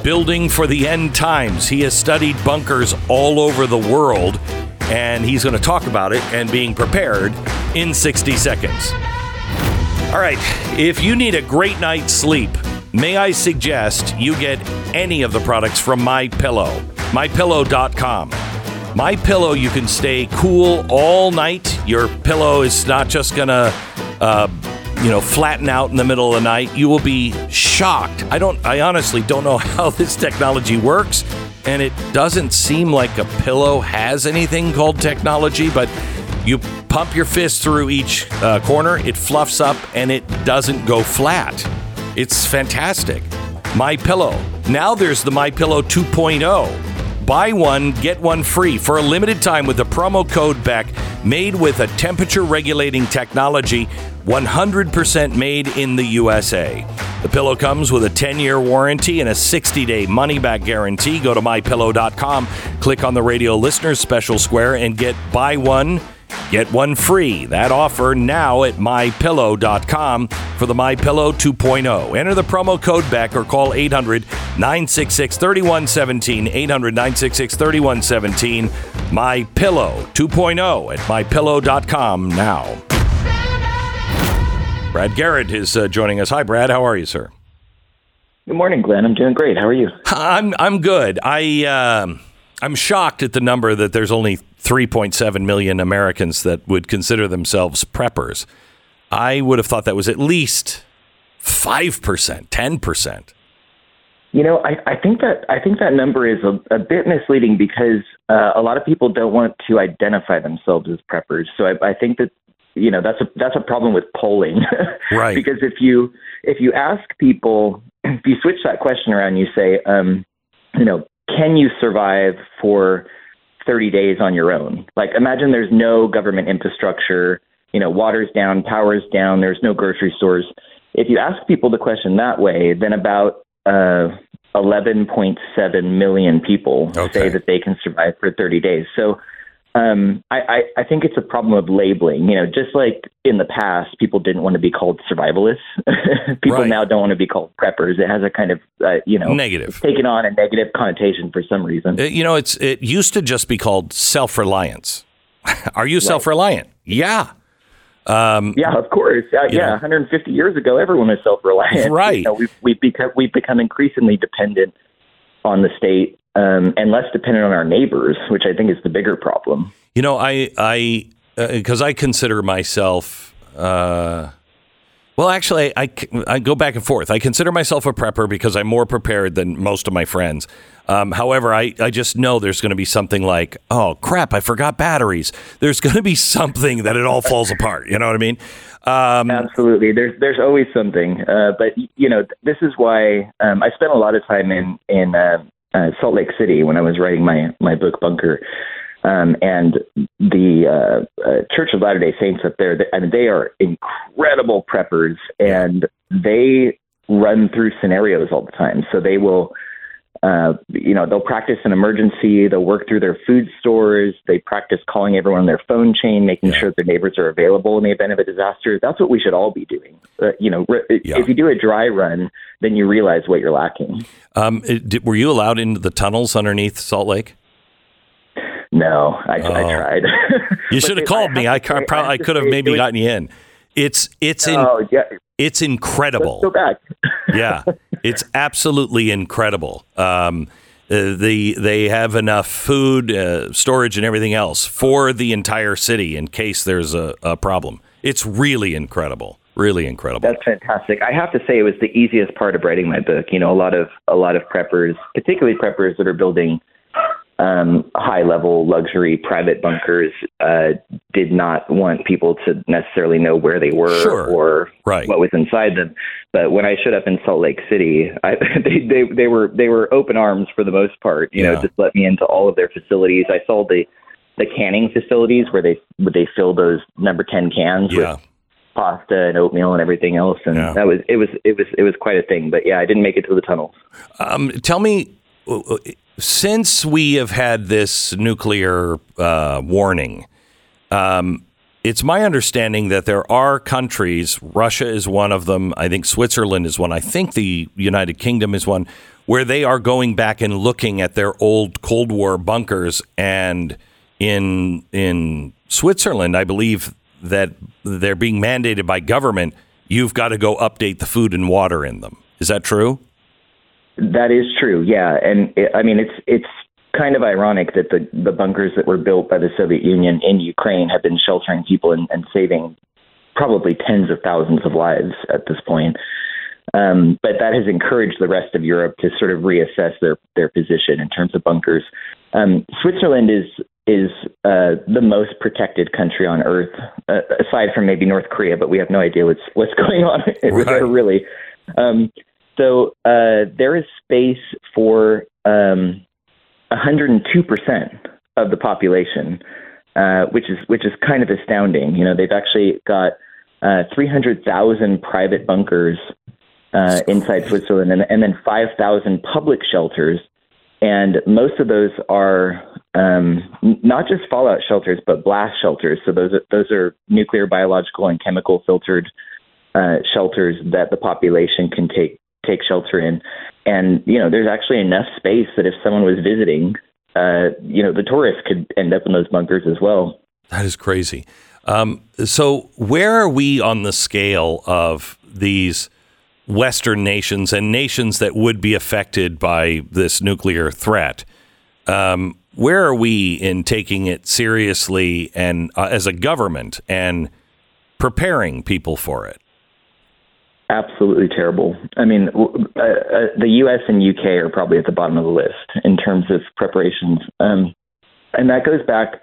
Building for the End Times. He has studied bunkers all over the world, and he's going to talk about it and being prepared in 60 seconds. All right, if you need a great night's sleep, may I suggest you get any of the products from My Pillow, mypillow.com. My Pillow, you can stay cool all night. Your pillow is not just gonna, uh, you know, flatten out in the middle of the night. You will be shocked. I don't. I honestly don't know how this technology works, and it doesn't seem like a pillow has anything called technology. But you pump your fist through each uh, corner, it fluffs up, and it doesn't go flat. It's fantastic. My Pillow. Now there's the My Pillow 2.0. Buy one, get one free for a limited time with the promo code BECK, made with a temperature regulating technology, 100% made in the USA. The pillow comes with a 10 year warranty and a 60 day money back guarantee. Go to mypillow.com, click on the radio listeners special square, and get buy one. Get one free. That offer now at mypillow.com for the MyPillow 2.0. Enter the promo code BECK or call 800 966 3117. 800 966 3117. MyPillow 2.0 at mypillow.com now. Brad Garrett is uh, joining us. Hi, Brad. How are you, sir? Good morning, Glenn. I'm doing great. How are you? I'm I'm good. I um I'm shocked at the number that there's only 3.7 million Americans that would consider themselves preppers. I would have thought that was at least five percent, ten percent. You know, I, I think that I think that number is a, a bit misleading because uh, a lot of people don't want to identify themselves as preppers. So I, I think that you know that's a that's a problem with polling, Right. because if you if you ask people, if you switch that question around, you say, um, you know, can you survive for 30 days on your own? Like, imagine there's no government infrastructure, you know, water's down, power's down, there's no grocery stores. If you ask people the question that way, then about uh, 11.7 million people Okay. say that they can survive for 30 days. So um, I, I, I think it's a problem of labeling. You know, just like in the past, people didn't want to be called survivalists. people Right. now don't want to be called preppers. It has a kind of, uh, you know, Negative. taken on a negative connotation for some reason. Uh, You know, it's it used to just be called self-reliance. Are you self-reliant? Yeah. Um, Yeah, of course. Uh, yeah, know. 150 years ago, everyone was self-reliant. Right. You know, we've we've become we've become increasingly dependent on the state um, and less dependent on our neighbors, which I think is the bigger problem. You know, I I because I consider myself. Uh, well, actually, I, I go back and forth. I consider myself a prepper because I'm more prepared than most of my friends. Um, however, I, I just know there's going to be something like, oh crap, I forgot batteries. There's going to be something that it all falls apart. You know what I mean? Um, Absolutely. There's there's always something. Uh, but you know, this is why um, I spent a lot of time in in uh, uh, Salt Lake City when I was writing my my book Bunker. Um, and the uh, uh, Church of Latter Day Saints up there, I mean, they are incredible preppers, and they run through scenarios all the time. So they will, uh, you know, they'll practice an emergency. They'll work through their food stores. They practice calling everyone on their phone chain, making sure their neighbors are available in the event of a disaster. That's what we should all be doing. Uh, you know, re- Yeah. if you do a dry run, then you realize what you're lacking. um, it- did, were you allowed into the tunnels underneath Salt Lake? No, I, I Oh. tried. You should have called I me. I, say- I could have maybe was- gotten you in. It's it's in, Oh yeah, it's incredible. let's go back. yeah, it's absolutely incredible. Um, uh, the they have enough food, uh, storage, and everything else for the entire city in case there's a, a problem. It's really incredible, Really incredible. That's fantastic. I have to say it was the easiest part of writing my book. You know, a lot of a lot of preppers, particularly preppers that are building um, high level luxury private bunkers, uh, did not want people to necessarily know where they were Sure. or Right. what was inside them. But when I showed up in Salt Lake City, I, they, they they were they were open arms for the most part. You Yeah. know, just let me into all of their facilities. I saw the the canning facilities where they where they fill those number ten cans Yeah. with pasta and oatmeal and everything else, and Yeah. that was it was it was it was quite a thing. But yeah, I didn't make it to the tunnels. Um, tell me, since we have had this nuclear uh, warning, um, it's my understanding that there are countries, Russia is one of them, I think Switzerland is one, I think the United Kingdom is one, where they are going back and looking at their old Cold War bunkers. And in, in Switzerland, I believe that they're being mandated by government, you've got to go update the food and water in them. Is that true? That is true, yeah. And it, I mean, it's it's kind of ironic that the the bunkers that were built by the Soviet Union in Ukraine have been sheltering people and, and saving probably tens of thousands of lives at this point. Um, but that has encouraged the rest of Europe to sort of reassess their their position in terms of bunkers. Um, Switzerland is is uh, the most protected country on earth, uh, aside from maybe North Korea, but we have no idea what's what's going on Right. there really. Um, so uh, there is space for um, 102 percent of the population, uh, which is which is kind of astounding. You know, they've actually got uh, 300,000 private bunkers uh, inside Switzerland, and, and then 5,000 public shelters. And most of those are um, not just fallout shelters, but blast shelters. So those are, those are nuclear, biological, and chemical filtered uh, shelters that the population can take take shelter in. And you know, there's actually enough space that if someone was visiting, uh, you know, the tourists could end up in those bunkers as well. That is crazy. Um, so, where are we on the scale of these Western nations and nations that would be affected by this nuclear threat? Um, where are we in taking it seriously and uh, as a government and preparing people for it? Absolutely terrible. I mean, uh, uh, the U.S. and U.K. are probably at the bottom of the list in terms of preparations, um, and that goes back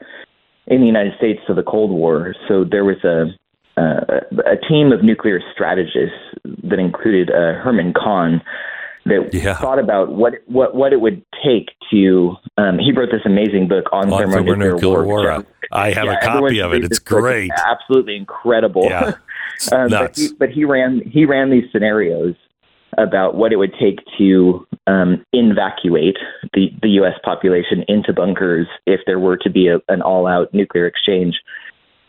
in the United States to the Cold War. So there was a uh, a team of nuclear strategists that included uh, Herman Kahn that Yeah. thought about what what what it would take to. Um, he wrote this amazing book on, On thermonuclear thermonuclear war. war. I have a copy of it. It's this book. great. absolutely incredible. Yeah. Um, but, he, but he ran he ran these scenarios about what it would take to um, evacuate the, the U.S. population into bunkers if there were to be a, an all out nuclear exchange,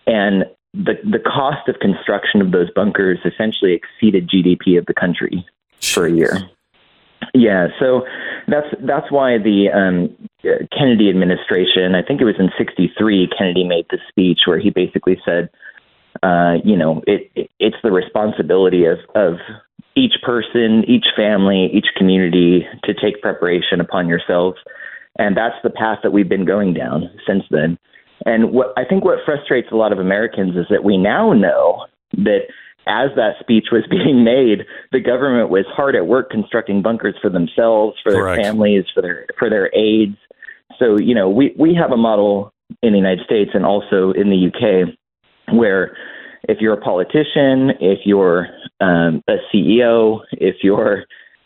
and the the cost of construction of those bunkers essentially exceeded GDP of the country for a year. Yeah, so that's that's why the um, uh, Kennedy administration, I think it was in '63, Kennedy made this speech where he basically said, uh, you know, it, it it's the responsibility of of each person, each family, each community to take preparation upon yourselves, and that's the path that we've been going down since then. And what I think what frustrates a lot of Americans is that we now know that as that speech was being made, the government was hard at work constructing bunkers for themselves, for their families, for their for their aides. So you know, we we have a model in the United States and also in the UK where if you're a politician, if you're um, a CEO, if you're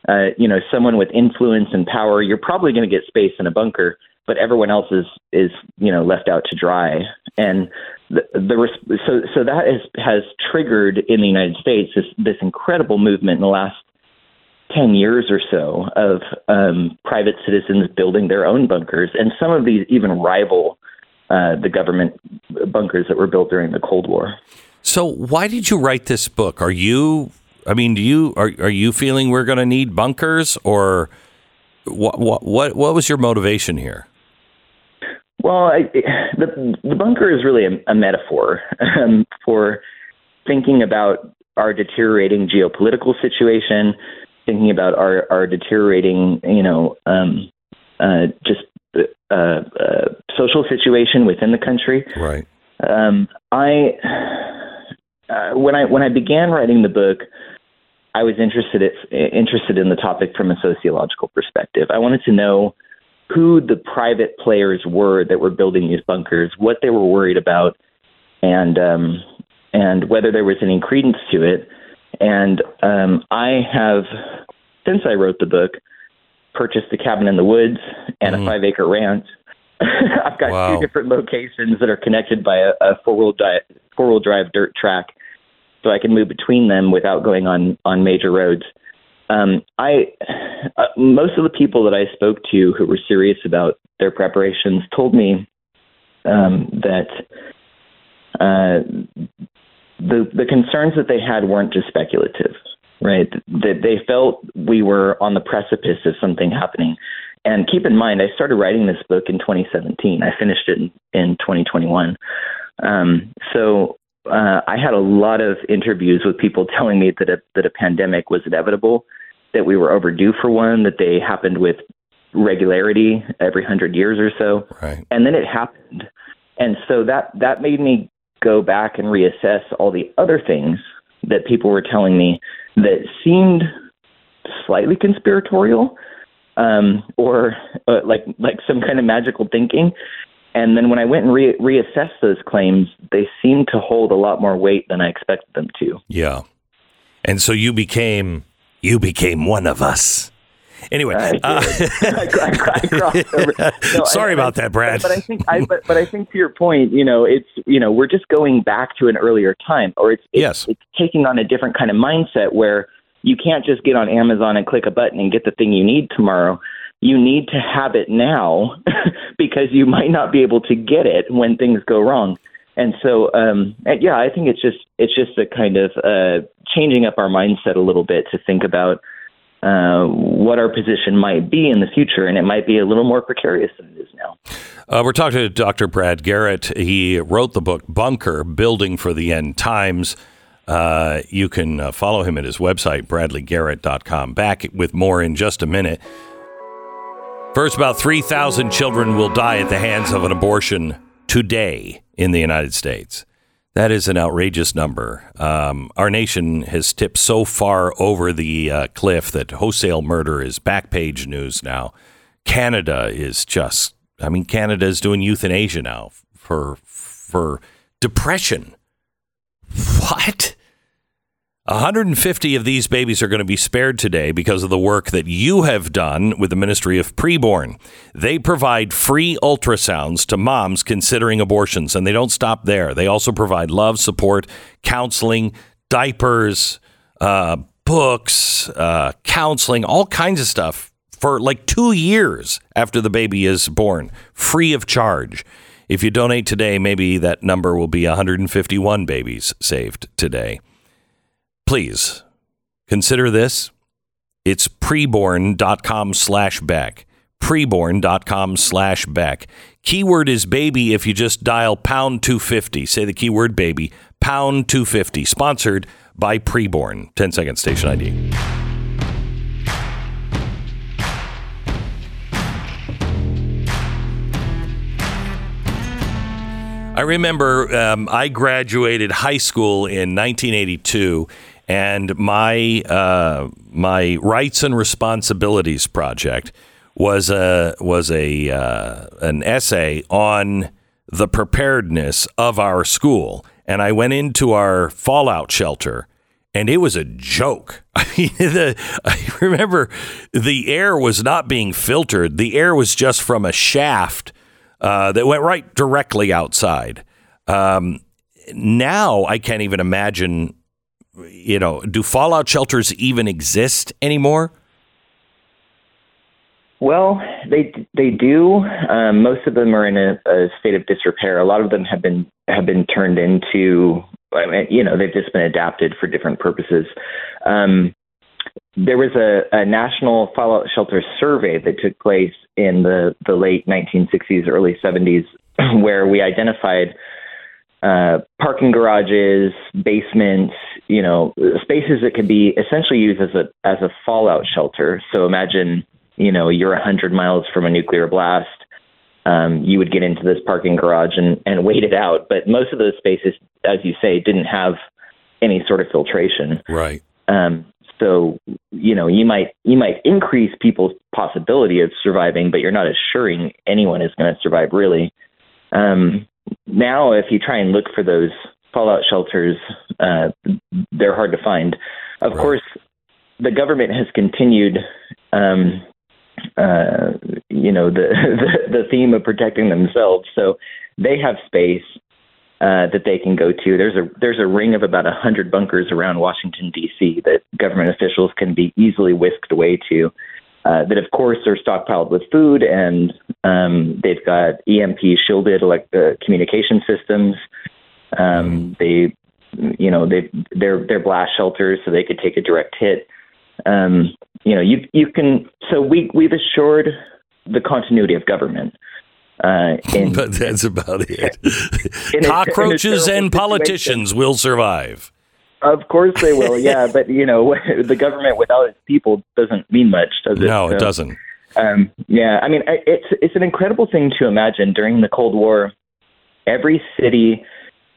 uh, you know someone with influence and power, you're probably going to get space in a bunker, but everyone else is is you know left out to dry. And the, the so so that is, has triggered in the United States this this incredible movement in the last 10 years or so of um, private citizens building their own bunkers, and some of these even rival uh, the government bunkers that were built during the Cold War. So, why did you write this book? Are you, I mean, do you are are you feeling we're going to need bunkers, or what what what what was your motivation here? Well, I, the the bunker is really a, a metaphor um, for thinking about our deteriorating geopolitical situation, thinking about our our deteriorating, you know, um, uh, just uh, uh, social situation within the country. Right. Um, I uh, when I when I began writing the book, I was interested in, interested in the topic from a sociological perspective. I wanted to know who the private players were that were building these bunkers, what they were worried about, and um, and whether there was any credence to it. And um, I have, since I wrote the book, purchased a cabin in the woods and a five acre ranch. I've got Wow. two different locations that are connected by a, a four wheel drive four wheel drive dirt track, so I can move between them without going on on major roads. Um, I uh, most of the people that I spoke to who were serious about their preparations told me um, that uh, the the concerns that they had weren't just speculative, right? That they felt we were on the precipice of something happening. And keep in mind, I started writing this book in 2017. I finished it in, in 2021. Um, so uh, I had a lot of interviews with people telling me that a, that a pandemic was inevitable, that we were overdue for one, that they happened with regularity every hundred years or so Right. and then it happened and so that that made me go back and reassess all the other things that people were telling me that seemed slightly conspiratorial um, or uh, like like some kind of magical thinking and then when I went and re- reassessed those claims, they seemed to hold a lot more weight than I expected them to. Yeah. And so you became you became one of us. Anyway, I, uh, I, I, I. No, Sorry about that, Brad. But, but I think, I, but, but I think to your point, you know, it's you know, we're just going back to an earlier time, or it's, it's Yes. it's taking on a different kind of mindset where you can't just get on Amazon and click a button and get the thing you need tomorrow. You need to have it now because you might not be able to get it when things go wrong. And so, um, and yeah, I think it's just it's just a kind of uh, changing up our mindset a little bit to think about uh, what our position might be in the future, and it might be a little more precarious than it is now. Uh, we're talking to Dr. Brad Garrett. He wrote the book Bunker Building for the End Times. Uh, you can uh, follow him at his website, bradleygarrett.com. Back with more in just a minute. First, about 3,000 children will die at the hands of an abortion today in the United States. That is an outrageous number. Um, our nation has tipped so far over the uh, cliff that wholesale murder is back page news now. Canada is just, I mean, Canada is doing euthanasia now for for depression. What? 150 of these babies are going to be spared today because of the work that you have done with the Ministry of Preborn. They provide free ultrasounds to moms considering abortions, and they don't stop there. They also provide love, support, counseling, diapers, uh, books, uh, counseling, all kinds of stuff for like two years after the baby is born, free of charge. If you donate today, maybe that number will be 151 babies saved today please consider this. It's preborn.com slash Beck. Preborn.com slash Beck. Keyword is baby if you just dial pound 250. Say the keyword baby, pound 250. Sponsored by Preborn. 10 second station ID. I remember um, I graduated high school in 1982, and my uh, my rights and responsibilities project was a was a uh, an essay on the preparedness of our school, and I went into our fallout shelter. And it was a joke. I mean, the, I remember the air was not being filtered. The air was just from a shaft uh, that went right directly outside. Um, now I can't even imagine. You know, do fallout shelters even exist anymore? Well, they they do. Um, most of them are in a, a state of disrepair. A lot of them have been have been turned into, I mean, you know, they've just been adapted for different purposes. Um, there was a, a national fallout shelter survey that took place in the the late 1960s, early 70s, where we identified uh, parking garages, basements, you know, spaces that could be essentially used as a as a fallout shelter. So imagine, you know, you're a hundred miles from a nuclear blast. Um, you would get into this parking garage and, and wait it out. But most of those spaces, as you say, didn't have any sort of filtration. Right. Um, so you know you might you might increase people's possibility of surviving, but you're not assuring anyone is going to survive really. Um, now, if you try and look for those fallout shelters, uh, they're hard to find. Of Right. course, the government has continued. Um, uh, you know the, the the theme of protecting themselves, so they have space uh, that they can go to. There's a there's a ring of about a hundred bunkers around Washington D.C. that government officials can be easily whisked away to. Uh, that of course are stockpiled with food, and um, they've got EMP shielded like uh, communication systems. Um, they, you know, they they're they're blast shelters, so they could take a direct hit. Um, you know, you you can. So we we've assured the continuity of government. Uh, in, But that's about it. in a- a Cockroaches and politicians will survive. Of course they will, yeah. but you know, the government without its people doesn't mean much, does it? No, it So, doesn't. Um, yeah, I mean, it's it's an incredible thing to imagine during the Cold War. Every city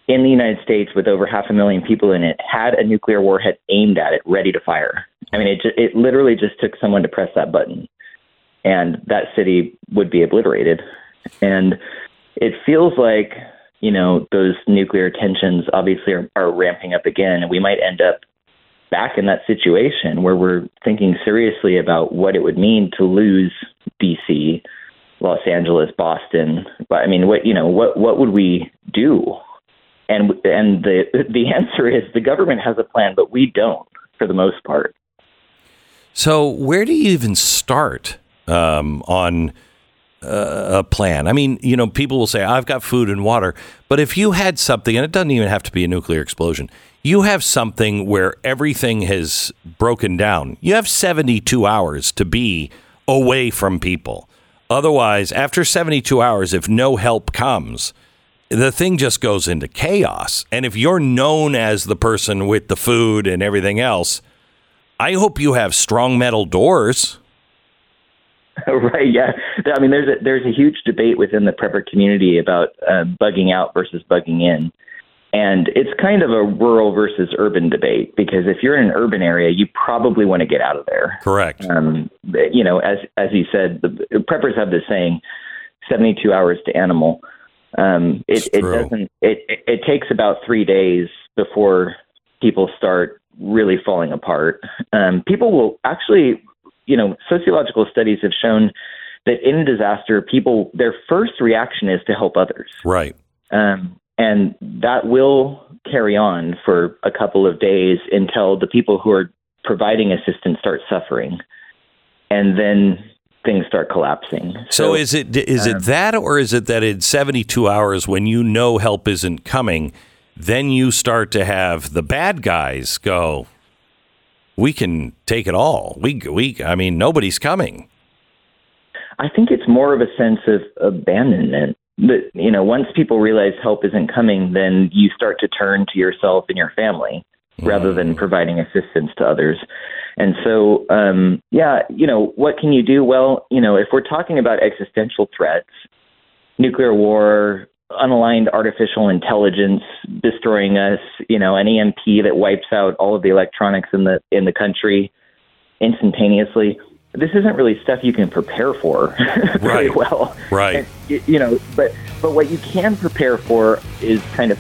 in the United States with over half a million people in it had a nuclear warhead aimed at it, ready to fire. I mean, it ju- it literally just took someone to press that button, and that city would be obliterated. And it feels like you know those nuclear tensions obviously are, are ramping up again, and we might end up back in that situation where we're thinking seriously about what it would mean to lose DC, Los Angeles, Boston. But I mean, what you know, what what would we do? And and the the answer is the government has a plan, but we don't for the most part. So, where do you even start um, on uh, a plan? I mean, you know, people will say, I've got food and water. But if you had something, and it doesn't even have to be a nuclear explosion, you have something where everything has broken down. You have 72 hours to be away from people. Otherwise, after 72 hours, if no help comes, the thing just goes into chaos. And if you're known as the person with the food and everything else, I hope you have strong metal doors. right? Yeah. I mean, there's a there's a huge debate within the prepper community about uh, bugging out versus bugging in, and it's kind of a rural versus urban debate because if you're in an urban area, you probably want to get out of there. Correct. Um, you know, as as you said, the preppers have this saying, "72 hours to animal." Um, it, it doesn't. It, it it takes about three days before people start really falling apart. Um, people will actually, you know, sociological studies have shown that in disaster, people their first reaction is to help others Right. um, and that will carry on for a couple of days until the people who are providing assistance start suffering, and then things start collapsing. So is it is um, it that or is it that in 72 hours when you know help isn't coming, then you start to have the bad guys go we can take it all. We we I mean nobody's coming. I think it's more of a sense of abandonment. That you know, once people realize help isn't coming, then you start to turn to yourself and your family rather than providing assistance to others. And so, um, yeah, you know, what can you do? Well, you know, if we're talking about existential threats, nuclear war, unaligned artificial intelligence destroying us, you know, an EMP that wipes out all of the electronics in the in the country instantaneously. This isn't really stuff you can prepare for very Right. well. Right. And, you know, but but what you can prepare for is kind of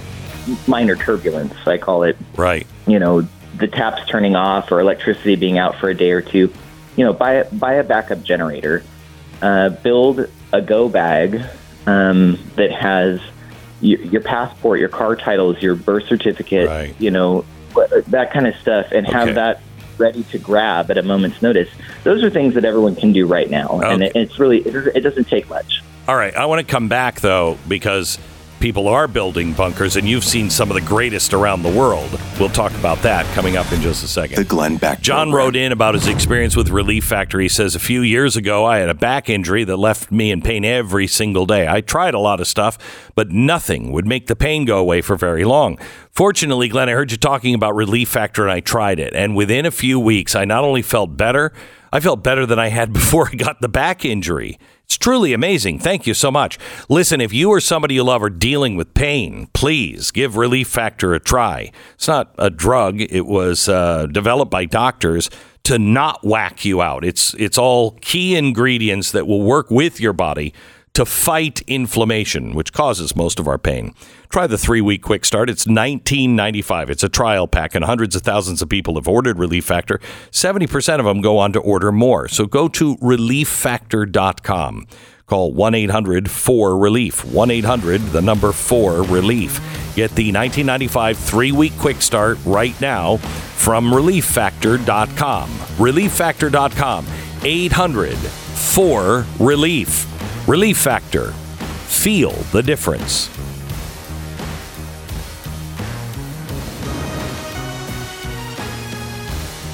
minor turbulence. I call it Right. you know, the taps turning off or electricity being out for a day or two, you know, buy a, buy a backup generator, uh, build a go bag um, that has your, your passport, your car titles, your birth certificate, Right. you know, that kind of stuff, and have that ready to grab at a moment's notice. Those are things that everyone can do right now, and it, it's really it, it doesn't take much. All right, I want to come back though because people are building bunkers and you've seen some of the greatest around the world. We'll talk about that coming up in just a second. The Glenn Beck John Program. wrote in about his experience with Relief Factor. He says, A few years ago, I had a back injury that left me in pain every single day. I tried a lot of stuff, but nothing would make the pain go away for very long. Fortunately, Glenn, I heard you talking about Relief Factor and I tried it. And within a few weeks, I not only felt better, I felt better than I had before I got the back injury. It's truly amazing. Thank you so much. Listen, if you or somebody you love are dealing with pain, please give Relief Factor a try. It's not a drug. It was uh, developed by doctors to not whack you out. It's it's all key ingredients that will work with your body to fight inflammation, which causes most of our pain. Try the three week quick start. It's $19.95. It's a trial pack, and hundreds of thousands of people have ordered Relief Factor. 70% of them go on to order more. So go to relieffactor.com. Call 1 800 4 Relief. 1 800, the number 4 Relief. Get the 1995 three week quick start right now from relieffactor.com. Relieffactor.com. 800 4 Relief. Relief Factor. Feel the difference.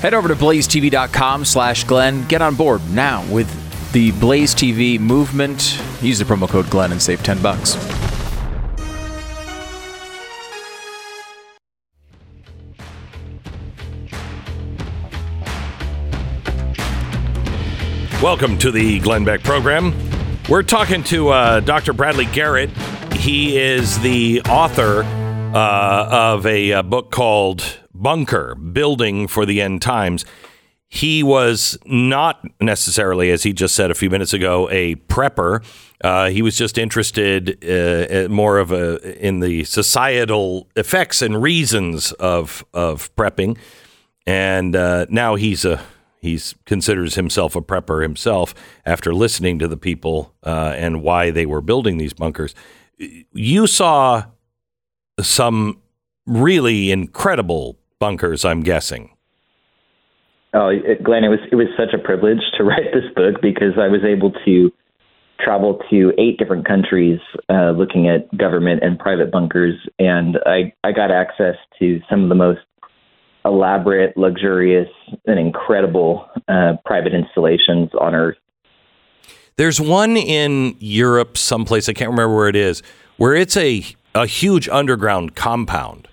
Head over to blazetv.com slash Glenn. Get on board now with the Blaze TV movement. Use the promo code Glenn and save 10 bucks. Welcome to the Glenn Beck program. We're talking to uh, Dr. Bradley Garrett. He is the author uh, of a, uh book called Bunker Building for the End Times. He was not necessarily, as he just said a few minutes ago, a prepper. Uh, he was just interested uh, more of a in the societal effects and reasons of of prepping, and uh, now he's a he's considers himself a prepper himself after listening to the people uh, and why they were building these bunkers. You saw some really incredible bunkers, I'm guessing. Oh, it, Glenn, it was it was such a privilege to write this book because I was able to travel to eight different countries uh, looking at government and private bunkers, and I I got access to some of the most elaborate, luxurious, and incredible uh, private installations on Earth. There's one in Europe, someplace I can't remember where it is, where it's a a huge underground compound.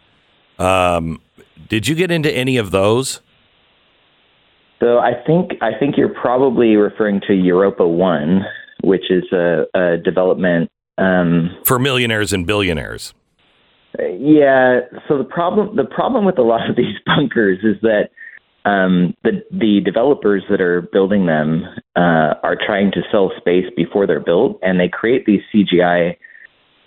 Um, did you get into any of those? So I think I think you're probably referring to Europa One, which is a, a development. Um, For millionaires and billionaires. Yeah. So the problem the problem with a lot of these bunkers is that um, the the developers that are building them uh, are trying to sell space before they're built, and they create these CGI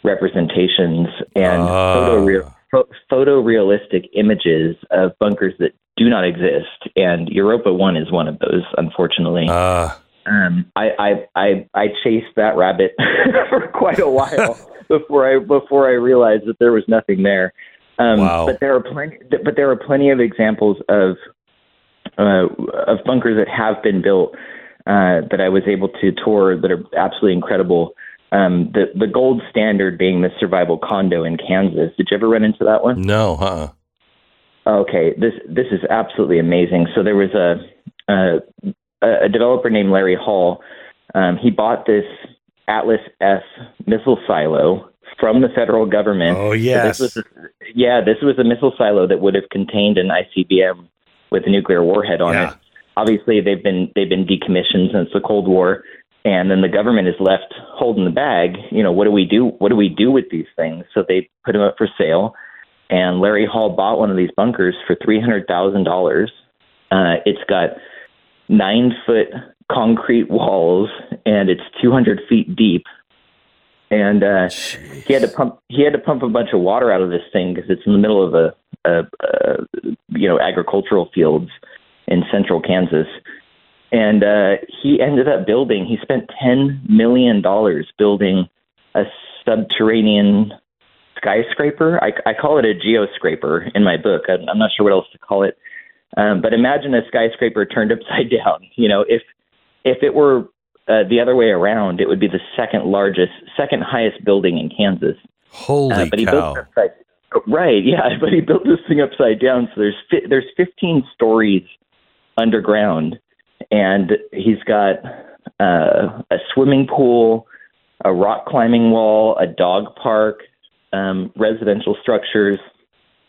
representations and photoreal, pho- photorealistic images of bunkers that do not exist. And Europa One is one of those, unfortunately. Uh, Um, I, I I I chased that rabbit for quite a while before I before I realized that there was nothing there. Um, Wow. But there are plenty. But there are plenty of examples of uh, of bunkers that have been built uh, that I was able to tour that are absolutely incredible. Um, the the gold standard being the survival condo in Kansas. Did you ever run into that one? no, huh? Okay, this this is absolutely amazing. So there was a a, a developer named Larry Hall. Um, he bought this Atlas F missile silo from the federal government. Oh, So yes. This was a, yeah, this was a missile silo that would have contained an ICBM with a nuclear warhead on Yeah. it. Obviously, they've been they've been decommissioned since the Cold War, and then the government is left holding the bag. You know, what do we do? What do we do with these things? So they put them up for sale, and Larry Hall bought one of these bunkers for three hundred thousand dollars. Uh, it's got nine foot concrete walls, and it's two hundred feet deep. And uh, he had to pump he had to pump a bunch of water out of this thing because it's in the middle of a, a, a you know agricultural fields in central Kansas. And uh, he ended up building. He spent ten million dollars building a subterranean skyscraper. I, I call it a geoscraper in my book. I'm, I'm not sure what else to call it. Um, but imagine a skyscraper turned upside down. You know, if if it were uh, the other way around, it would be the second largest, second highest building in Kansas. Holy Uh, but he cow! built it upside, right, yeah. But he built this thing upside down. So there's fi- there's 15 stories underground, and he's got uh, a swimming pool, a rock climbing wall, a dog park, um, residential structures.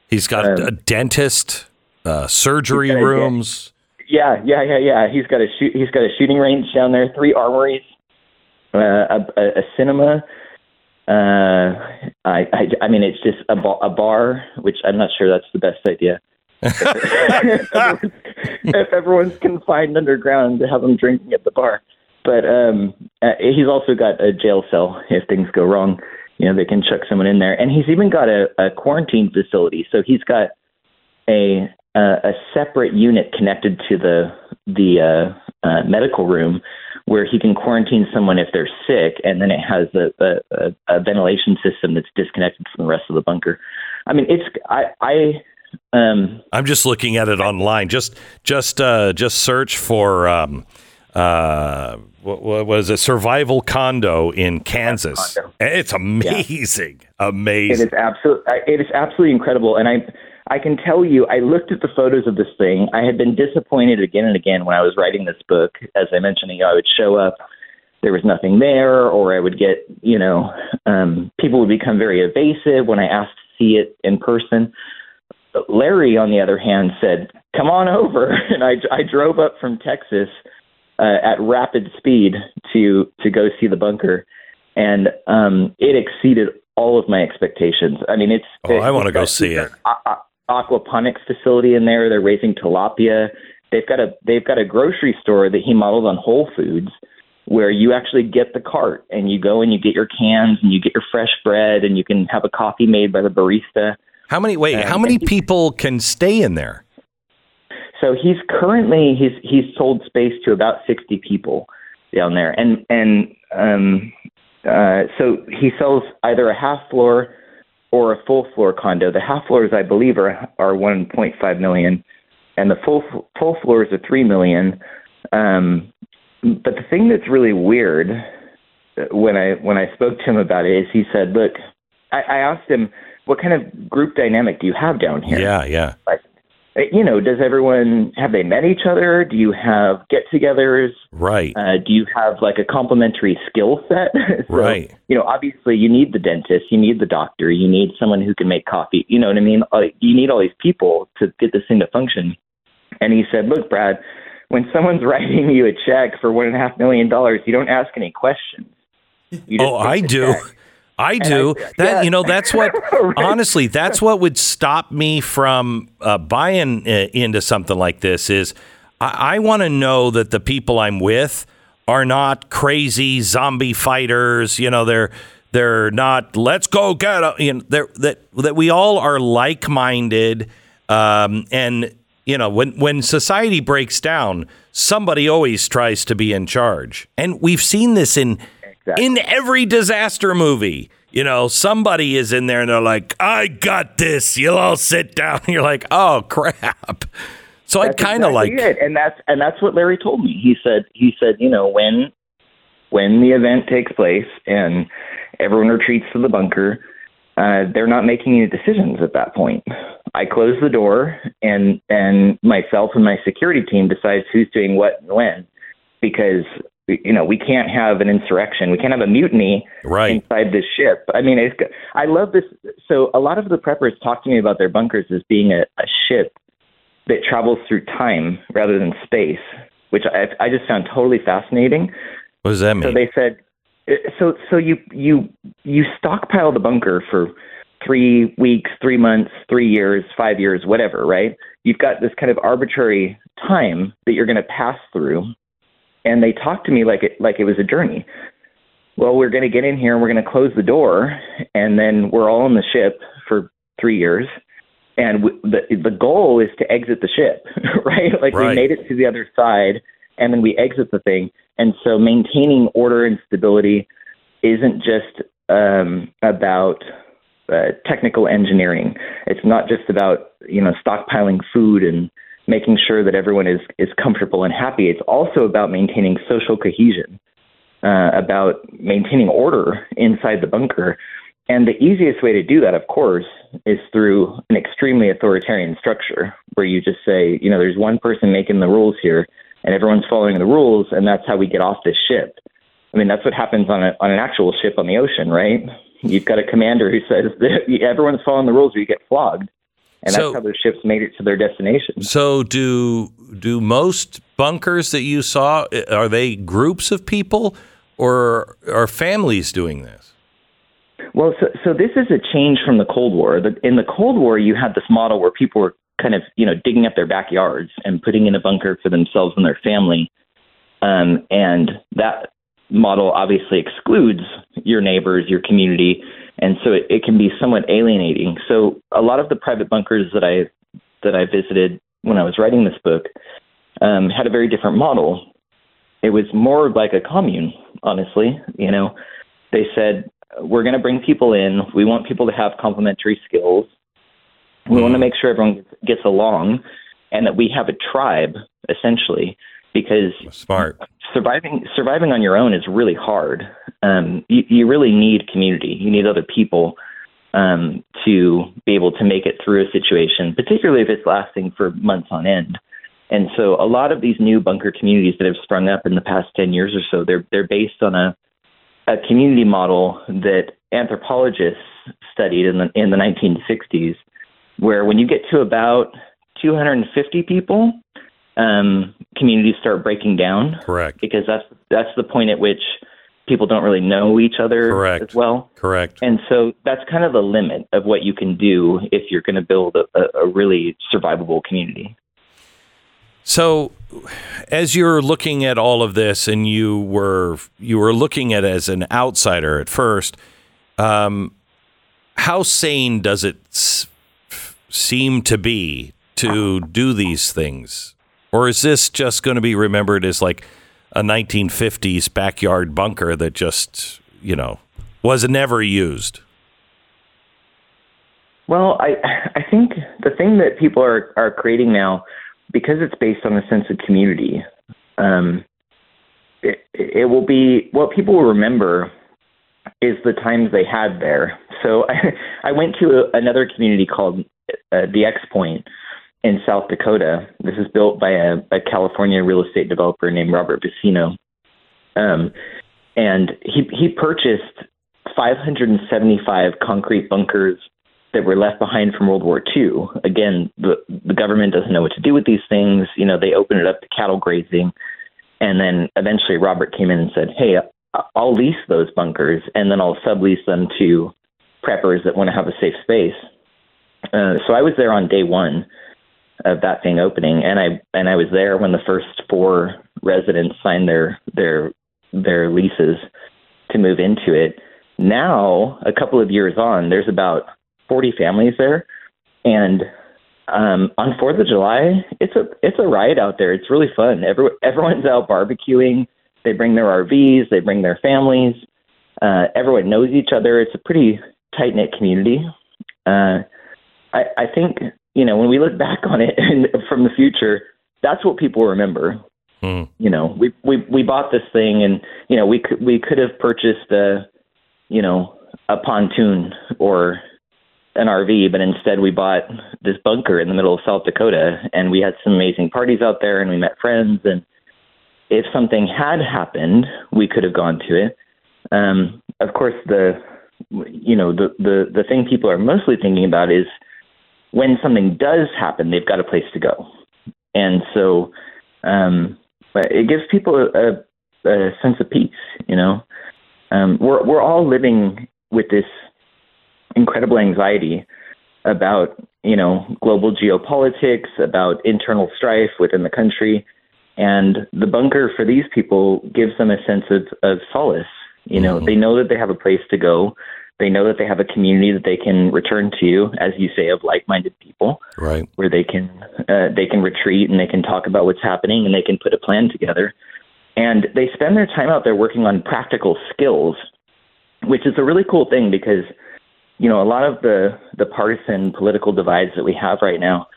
He's got um, a dentist, uh, surgery a rooms. Yeah, yeah, yeah, yeah. He's got a shoot. He's got a shooting range down there, three armories. uh, a, a, a cinema. Uh, I, I, I mean, it's just a, ba- a bar, which I'm not sure that's the best idea. if, everyone's, confined underground to have them drinking at the bar. But um, uh, he's also got a jail cell if things go wrong. You know, they can chuck someone in there, and he's even got a, a quarantine facility. So he's got a uh, a separate unit connected to the the uh, uh, medical room where he can quarantine someone if they're sick, and then it has a, a, a ventilation system that's disconnected from the rest of the bunker. I mean, it's I I um, I'm just looking at it online. Just just uh, just search for um, uh, what, what was a Survival condo in Kansas. Condo. It's amazing, It amazing. is absolutely it is absolutely incredible, and I I can tell you I looked at the photos of this thing. I had been disappointed again and again when I was writing this book. As I mentioned, you know, I would show up, there was nothing there, or I would get you know um, people would become very evasive when I asked to see it in person. Larry, on the other hand, said, "Come on over," and I I drove up from Texas uh, at rapid speed to to go see the bunker, and um, it exceeded all of my expectations. I mean, it's Oh, I wanna go see it. a- a- aquaponics facility in there. They're raising tilapia. They've got a they've got a grocery store that he modeled on Whole Foods, where you actually get the cart and you go and you get your cans and you get your fresh bread and you can have a coffee made by the barista. How many? Wait, Um, how many people can stay in there? So he's currently he's he's sold space to about sixty people down there, and and um, uh, so he sells either a half floor or a full floor condo. The half floors, I believe, are are one point five million, and the full full floors are three million. Um, but the thing that's really weird uh, when I when I spoke to him about it is he said, "Look, I, I asked him what kind of group dynamic do you have down here." Yeah, yeah. like uh, you know does everyone have they met each other do you have get-togethers Right. uh, do you have like a complementary skill set So, Right. you know obviously you need the dentist you need the doctor you need someone who can make coffee you know what i mean like you need all these people to get this thing to function and he said look brad when someone's writing you a check for one and a half million dollars you don't ask any questions you just Oh, I do. check. I do. I- that yeah. you know, that's what Right. honestly, that's what would stop me from uh, buying uh, into something like this. Is I, I want to know that the people I'm with are not crazy zombie fighters. You know, they're they're not. Let's go get. A, you know, they're, that that we all are like minded, um, and you know, when when society breaks down, somebody always tries to be in charge, and we've seen this in Exactly. in every disaster movie. You know, somebody is in there and they're like, "I got this. You'll all sit down." And you're like, "Oh crap!" So I kind of exactly like, it. and that's and that's what Larry told me. He said he said you know when when the event takes place and everyone retreats to the bunker, uh, they're not making any decisions at that point. I close the door and and myself and my security team decides who's doing what and when, because you know we can't have an insurrection, we can't have a mutiny right, inside this ship. I mean, it's, I love this. So a lot of the preppers talk to me about their bunkers as being a, a ship that travels through time rather than space, which I, I just found totally fascinating. what does that mean? So they said, uh, so so you you you stockpile the bunker for three weeks, three months, three years, five years, whatever, right? You've got this kind of arbitrary time that you're going to pass through, and they talked to me like it like it was a journey. Well, we're going to get in here and we're going to close the door, and then we're all on the ship for three years. And w- the the goal is to exit the ship, right? Like Right. we made it to the other side, and then we exit the thing. And so maintaining order and stability isn't just um, about uh, technical engineering. It's not just about you know stockpiling food and making sure that everyone is is comfortable and happy. It's also about maintaining social cohesion, uh, about maintaining order inside the bunker. And the easiest way to do that, of course, is through an extremely authoritarian structure where you just say, you know, there's one person making the rules here and everyone's following the rules, and that's how we get off this ship. I mean, that's what happens on, a, on an actual ship on the ocean, right? You've got a commander who says that everyone's following the rules or you get flogged. And So- that's how those ships made it to their destination. so do do most bunkers that you saw are they groups of people, or are families doing this? Well, so, so this is a change from the Cold War. In the Cold War, you had this model where people were kind of, you know, digging up their backyards and putting in a bunker for themselves and their family. Um, and that model obviously excludes your neighbors, your community, and so it, it can be somewhat alienating. So a lot of the private bunkers that I that I visited when I was writing this book um, had a very different model. It was more like a commune, honestly. You know, they said we're going to bring people in. We want people to have complementary skills. We want to make sure everyone gets along, and that we have a tribe essentially, because Smart. surviving surviving on your own is really hard. Um, you, you really need community. You need other people um, to be able to make it through a situation, particularly if it's lasting for months on end. And so, a lot of these new bunker communities that have sprung up in the past ten years or so, they're they're based on a a community model that anthropologists studied in the in the 1960s, where when you get to about 250 people, um, communities start breaking down Correct. because that's that's the point at which people don't really know each other Correct. as well. Correct. And so that's kind of the limit of what you can do if you're going to build a, a, really survivable community. So, as you're looking at all of this, and you were you were looking at it as an outsider at first, um, how sane does it s- seem to be to do these things, or is this just going to be remembered as like a 1950s backyard bunker that just you know was never used? Well, I I think the thing that people are are creating now, because it's based on a sense of community, um, it it will be what people will remember is the times they had there. So I, I went to a, another community called uh, the X Point in South Dakota. This is built by a, a California real estate developer named Robert Vicino, um, and he he purchased 575 concrete bunkers that were left behind from World War II. Again, the the government doesn't know what to do with these things. You know, they open it up to cattle grazing, and then eventually Robert came in and said, "Hey, I'll lease those bunkers, and then I'll sublease them to preppers that want to have a safe space." Uh, so I was there on day one of that thing opening, and I and I was there when the first four residents signed their their their leases to move into it. Now, a couple of years on, there's about 40 families there, and um, on Fourth of July, it's a it's a riot out there. It's really fun. Every, everyone's out barbecuing. They bring their RVs. They bring their families. Uh, everyone knows each other. It's a pretty tight knit community. Uh, I, I think you know when we look back on it and from the future, that's what people remember. Hmm. You know, we we we bought this thing, and you know we could we could have purchased a you know a pontoon or an RV, but instead we bought this bunker in the middle of South Dakota, and we had some amazing parties out there, and we met friends. And if something had happened, we could have gone to it. Um, of course, the you know the the the thing people are mostly thinking about is when something does happen, they've got a place to go, and so um, it gives people a, a, a sense of peace. You know, um, we're we're all living with this incredible anxiety about you know global geopolitics, about internal strife within the country, and the bunker for these people gives them a sense of, of solace. You know, they know that they have a place to go. They know that they have a community that they can return to, as you say, of like-minded people, Right. where they can uh, they can retreat and they can talk about what's happening and they can put a plan together. And they spend their time out there working on practical skills, which is a really cool thing because you know a lot of the the partisan political divides that we have right now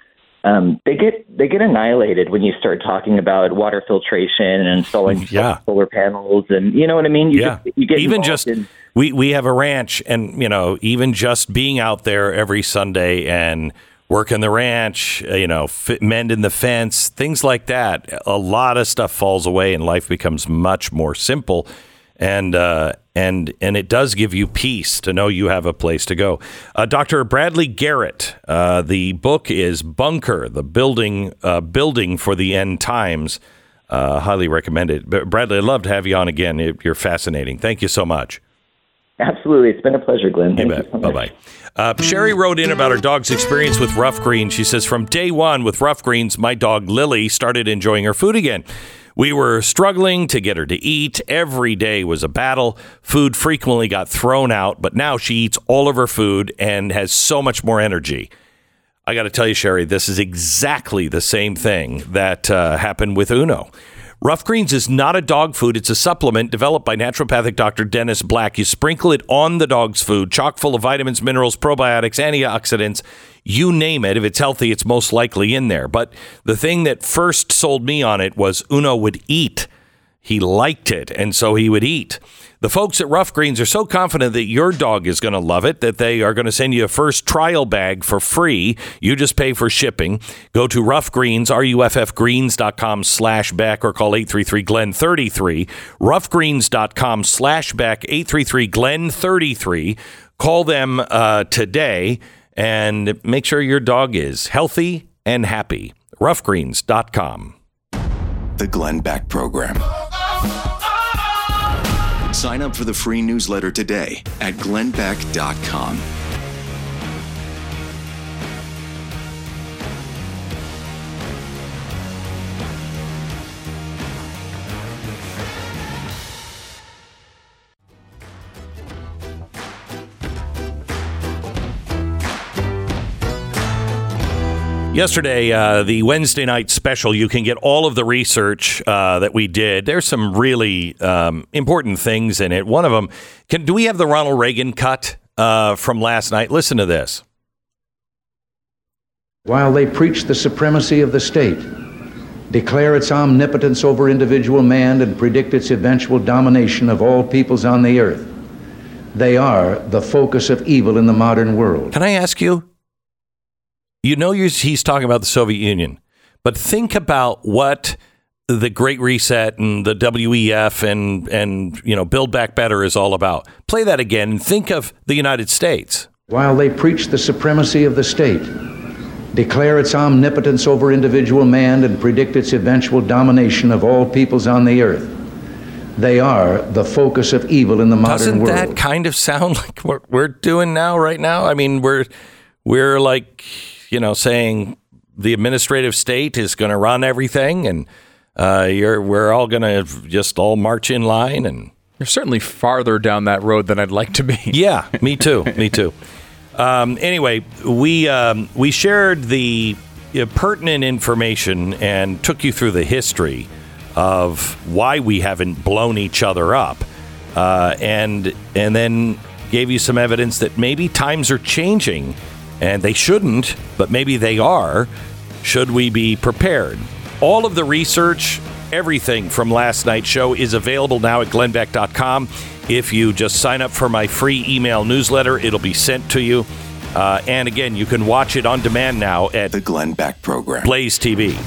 um, they get they get annihilated when you start talking about water filtration and installing Yeah. solar panels and you know what I mean. You yeah. just, you get even just in- we we have a ranch, and you know, even just being out there every Sunday and working the ranch, uh, you know, f- mending the fence, things like that. A lot of stuff falls away, and life becomes much more simple. And uh, and and it does give you peace to know you have a place to go. Uh, Dr. Bradley Garrett, uh, the book is Bunker: The Building uh, Building for the End Times. Uh, highly recommended. Bradley, I'd love to have you on again. You're fascinating. Thank you so much. Absolutely. It's been a pleasure, Glenn. Thank you so bye bye. Uh, Sherry wrote in about her dog's experience with Ruff Greens. She says, From day one with Ruff Greens, my dog Lily started enjoying her food again. We were struggling to get her to eat. Every day was a battle. Food frequently got thrown out, but now she eats all of her food and has so much more energy. I got to tell you, Sherry, this is exactly the same thing that uh, happened with Uno. Ruff Greens is not a dog food. It's a supplement developed by naturopathic Dr. Dennis Black. You sprinkle it on the dog's food, chock full of vitamins, minerals, probiotics, antioxidants. You name it. If it's healthy, it's most likely in there. But the thing that first sold me on it was Uno would eat. He liked it, and so he would eat. The folks at Ruff Greens are so confident that your dog is going to love it that they are going to send you a first trial bag for free. You just pay for shipping. Go to Ruff Greens, R-U-F-F greens.com slash Beck or call 833-GLEN-33. Ruffgreens.com slash Beck, 833-GLEN-33. Call them uh, today and make sure your dog is healthy and happy. Ruffgreens.com. The Glenn Beck Program. Sign up for the free newsletter today at glennbeck.com. Yesterday, uh, the Wednesday night special, you can get all of the research uh, that we did. There's some really um, important things in it. One of them, can, do we have the Ronald Reagan cut uh, from last night? Listen to this. While they preach the supremacy of the state, declare its omnipotence over individual man, and predict its eventual domination of all peoples on the earth, they are the focus of evil in the modern world. Can I ask you? You know, you're, he's talking about the Soviet Union, but think about what the Great Reset and the WEF and and you know Build Back Better is all about. Play that again and think of the United States. While they preach the supremacy of the state, declare its omnipotence over individual man, and predict its eventual domination of all peoples on the earth, they are the focus of evil in the modern Doesn't world. that kind of sound like what we're doing now, right now? I mean, we're we're like, you know, saying the administrative state is going to run everything, and uh, you're we're all going to just all march in line, and You're certainly farther down that road than I'd like to be. yeah, me too, me too. Um, anyway, we um, we shared the uh, pertinent information and took you through the history of why we haven't blown each other up, uh, and and then gave you some evidence that maybe times are changing, and they shouldn't, but maybe they are. Should we be prepared? All of the research, everything from last night's show is available now at glennbeck.com. If you just sign up for my free email newsletter, it'll be sent to you. Uh, and again, you can watch it on demand now at The Glenn Beck Program. Blaze TV.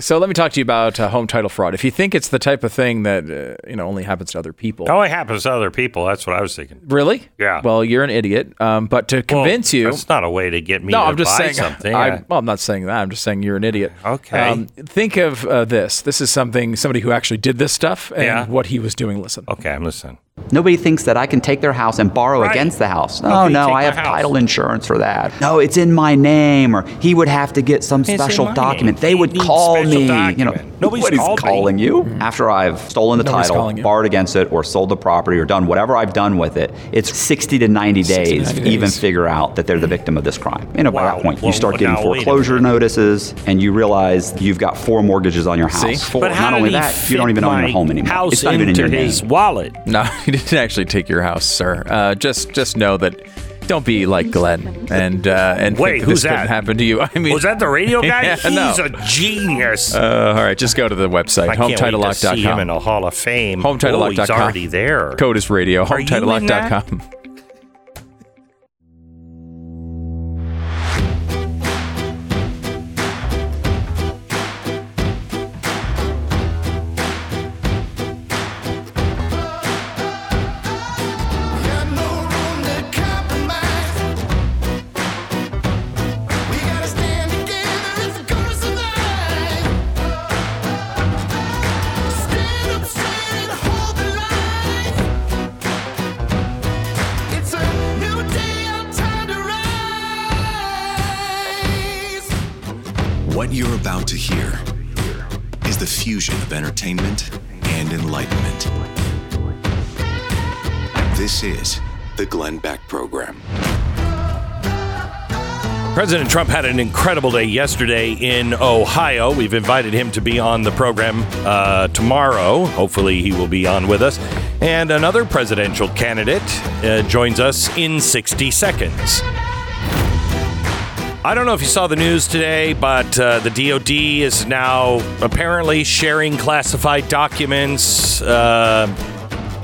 So let me talk to you about uh, home title fraud. If you think it's the type of thing that uh, you know only happens to other people, only happens to other people. That's what I was thinking. really? Yeah. Well, you're an idiot. Um, but to convince you, That's not a way to get me no, to I'm just saying. something. I, well, I'm not saying that. I'm just saying you're an idiot. Okay. Um, think of uh, this. This is something somebody who actually did this stuff and Yeah. what he was doing. Listen. okay, I'm listening. Nobody thinks that I can take their house and borrow Right. against the house. How No, can no, I have house? title insurance for that. No, it's in my name, or he would have to get some in special document. name. They would needs call special me. You know. Nobody's nobody's called me. calling you. Mm-hmm. After I've stolen the Nobody's title, calling borrowed against it, or sold the property, or done whatever I've done with it, it's 60 to 90 60 to days 90 to even days. figure out that they're the mm-hmm. victim of this crime. You know, by that point, Well, you start getting now, wait a foreclosure notices, and you realize you've got four mortgages on your house. See? Four. But how Not only that, you don't even own your home anymore. House It's not even in your name. his wallet. No, he didn't actually take your house, sir. Uh, just just know that. Don't be like Glenn and uh, and Wait, who's that? happen to you. I mean, Was that the radio guy? Yeah, He's no. a genius. Uh, all right, just go to the website I can't wait to see him in HometitleLock.com. a Hall of Fame. HometitleLock.com. Oh, he's already there. Code is radio. Are you in that? HometitleLock.com. Beck Program. President Trump had an incredible day yesterday in Ohio. We've invited him to be on the program uh, tomorrow. Hopefully, he will be on with us. And another presidential candidate uh, joins us in 60 seconds. I don't know if you saw the news today, but uh, the DoD is now apparently sharing classified documents uh,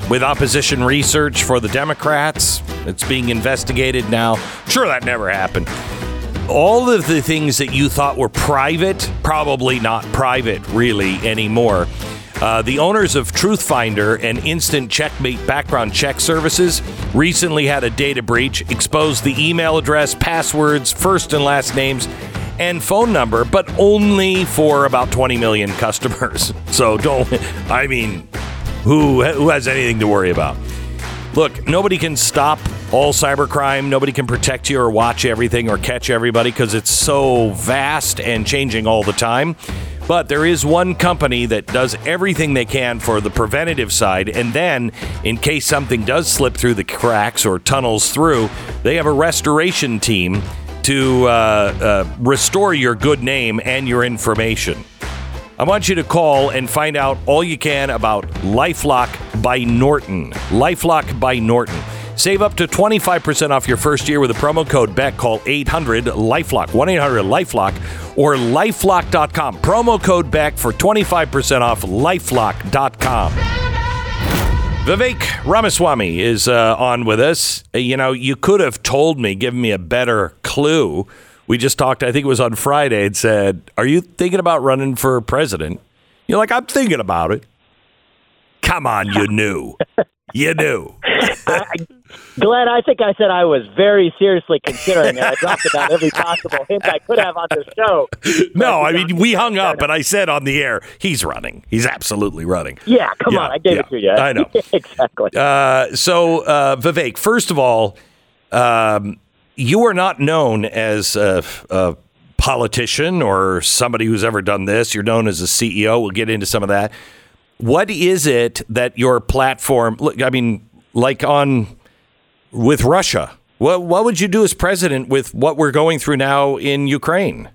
with opposition research for the Democrats. It's being investigated now. Sure, that never happened. All of the things that you thought were private, probably not private really anymore. Uh, the owners of Truthfinder and Instant Checkmate background check services recently had a data breach, exposed the email address, passwords, first and last names, and phone number, but only for about 20 million customers. So don't, I mean, who, who has anything to worry about? Look, nobody can stop all cybercrime. Nobody can protect you or watch everything or catch everybody because it's so vast and changing all the time. But there is one company that does everything they can for the preventative side. And then, in case something does slip through the cracks or tunnels through, they have a restoration team to uh, uh, restore your good name and your information. I want you to call and find out all you can about Lifelock by Norton. Lifelock by Norton. Save up to 25% off your first year with a promo code BECK. Call 800 Lifelock, 1 800 Lifelock, or lifelock.com. Promo code BECK for 25% off lifelock.com. Vivek Ramaswamy is uh, on with us. You know, you could have told me, given me a better clue. We just talked, I think it was on Friday, and said, Are you thinking about running for president? You're like, I'm thinking about it. Come on, you knew. You knew. Glenn, I think I said I was very seriously considering it. I dropped about every possible hint I could have on the show. No, I mean, we hung up, and I said on the air, he's running. He's absolutely running. Yeah, come Yeah, on, I gave yeah, it to you. I know. exactly. Uh, so, uh, Vivek, first of all, um, you are not known as a, a politician or somebody who's ever done this. You're known as a CEO. We'll get into some of that. What is it that your platform? Look, I mean, like on with Russia. What what would you do as president with what we're going through now in Ukraine?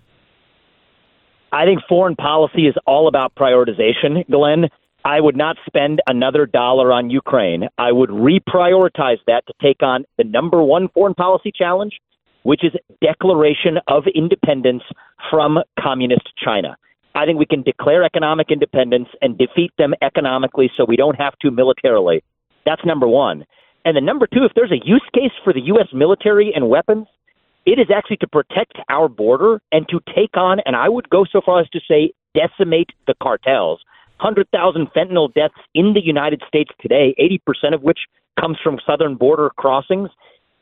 I think foreign policy is all about prioritization, Glenn. I would not spend another dollar on Ukraine. I would reprioritize that to take on the number one foreign policy challenge, which is declaration of independence from communist China. I think we can declare economic independence and defeat them economically so we don't have to militarily. That's number one. And then number two, if there's a use case for the U.S. military and weapons, it is actually to protect our border and to take on, and I would go so far as to say, decimate the cartels. 100,000 fentanyl deaths in the United States today, 80% of which comes from southern border crossings.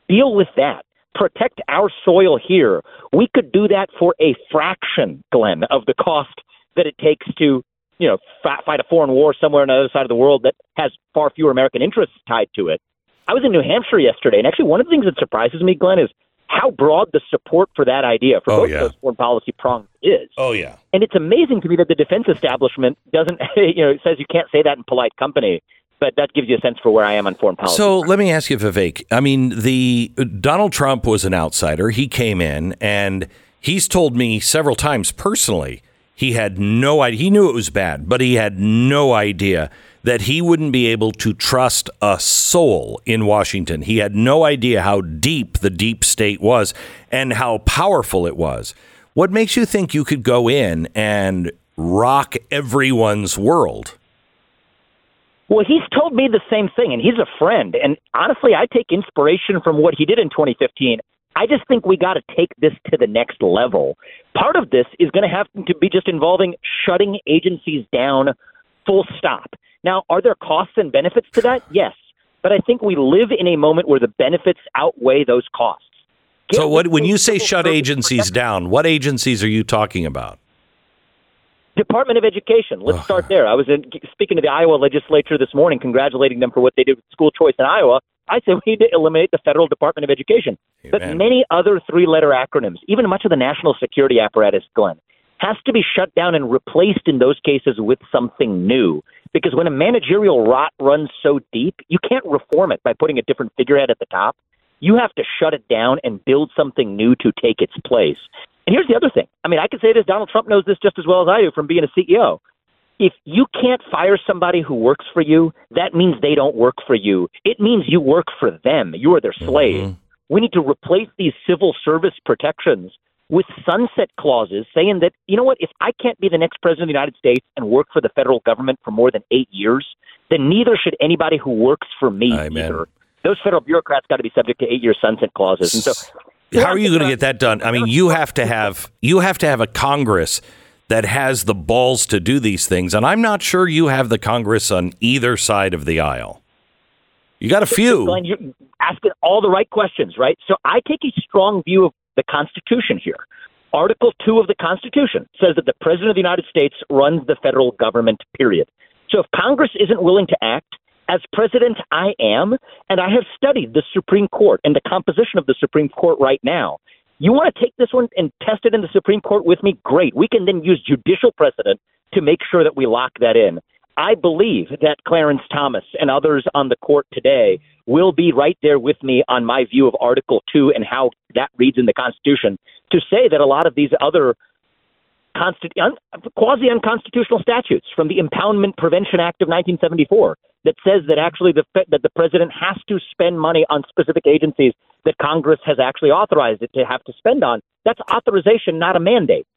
Deal with that. Protect our soil here. We could do that for a fraction, Glenn, of the cost that it takes to, you know, fight a foreign war somewhere on the other side of the world that has far fewer American interests tied to it. I was in New Hampshire yesterday, and actually, one of the things that surprises me, Glenn, is how broad the support for that idea for Oh, both yeah. those foreign policy prongs is. Oh yeah. And it's amazing to me that the defense establishment doesn't, you know, says you can't say that in polite company, but that gives you a sense for where I am on foreign policy. So let me ask you, Vivek. I mean, the Donald Trump was an outsider. He came in, and he's told me several times personally he had no idea. He knew it was bad, but he had no idea that he wouldn't be able to trust a soul in Washington. He had no idea how deep the deep state was and how powerful it was. What makes you think you could go in and rock everyone's world? Well, he's told me the same thing, and he's a friend. And honestly, I take inspiration from what he did in 2015. I just think we got to take this to the next level. Part of this is going to have to be just involving shutting agencies down, full stop. Now, are there costs and benefits to that? Yes. But I think we live in a moment where the benefits outweigh those costs. So what when you say shut agencies down, what agencies are you talking about? Department of Education. Let's start there. I was in, speaking to the Iowa legislature this morning, congratulating them for what they did with school choice in Iowa. I said we need to eliminate the federal Department of Education. But many other three letter acronyms, even much of the national security apparatus, Glenn, has to be shut down and replaced in those cases with something new. Because when a managerial rot runs so deep, you can't reform it by putting a different figurehead at the top. You have to shut it down and build something new to take its place. And here's the other thing. I mean, I can say this. Donald Trump knows this just as well as I do from being a CEO. If you can't fire somebody who works for you, that means they don't work for you. It means you work for them. You are their slave. Mm-hmm. We need to replace these civil service protections with sunset clauses saying that, you know what, if I can't be the next president of the United States and work for the federal government for more than eight years, then neither should anybody who works for me either. Those federal bureaucrats got to be subject to eight year sunset clauses. And so How are you going to get that done? I mean, you have to have you have to have a Congress that has the balls to do these things, and I'm not sure you have the Congress on either side of the aisle. You got a few. Glenn, you're asking all the right questions, right? So I take a strong view of the Constitution here. Article 2 of the Constitution says that the President of the United States runs the federal government, period. So if Congress isn't willing to act, as president, I am, and I have studied the Supreme Court and the composition of the Supreme Court right now. You want to take this one and test it in the Supreme Court with me? Great. We can then use judicial precedent to make sure that we lock that in. I believe that Clarence Thomas and others on the court today will be right there with me on my view of Article 2 and how that reads in the Constitution to say that a lot of these other quasi unconstitutional statutes from the Impoundment Prevention Act of 1974 that says that actually the that the president has to spend money on specific agencies that Congress has actually authorized it to have to spend on. That's authorization, not a mandate.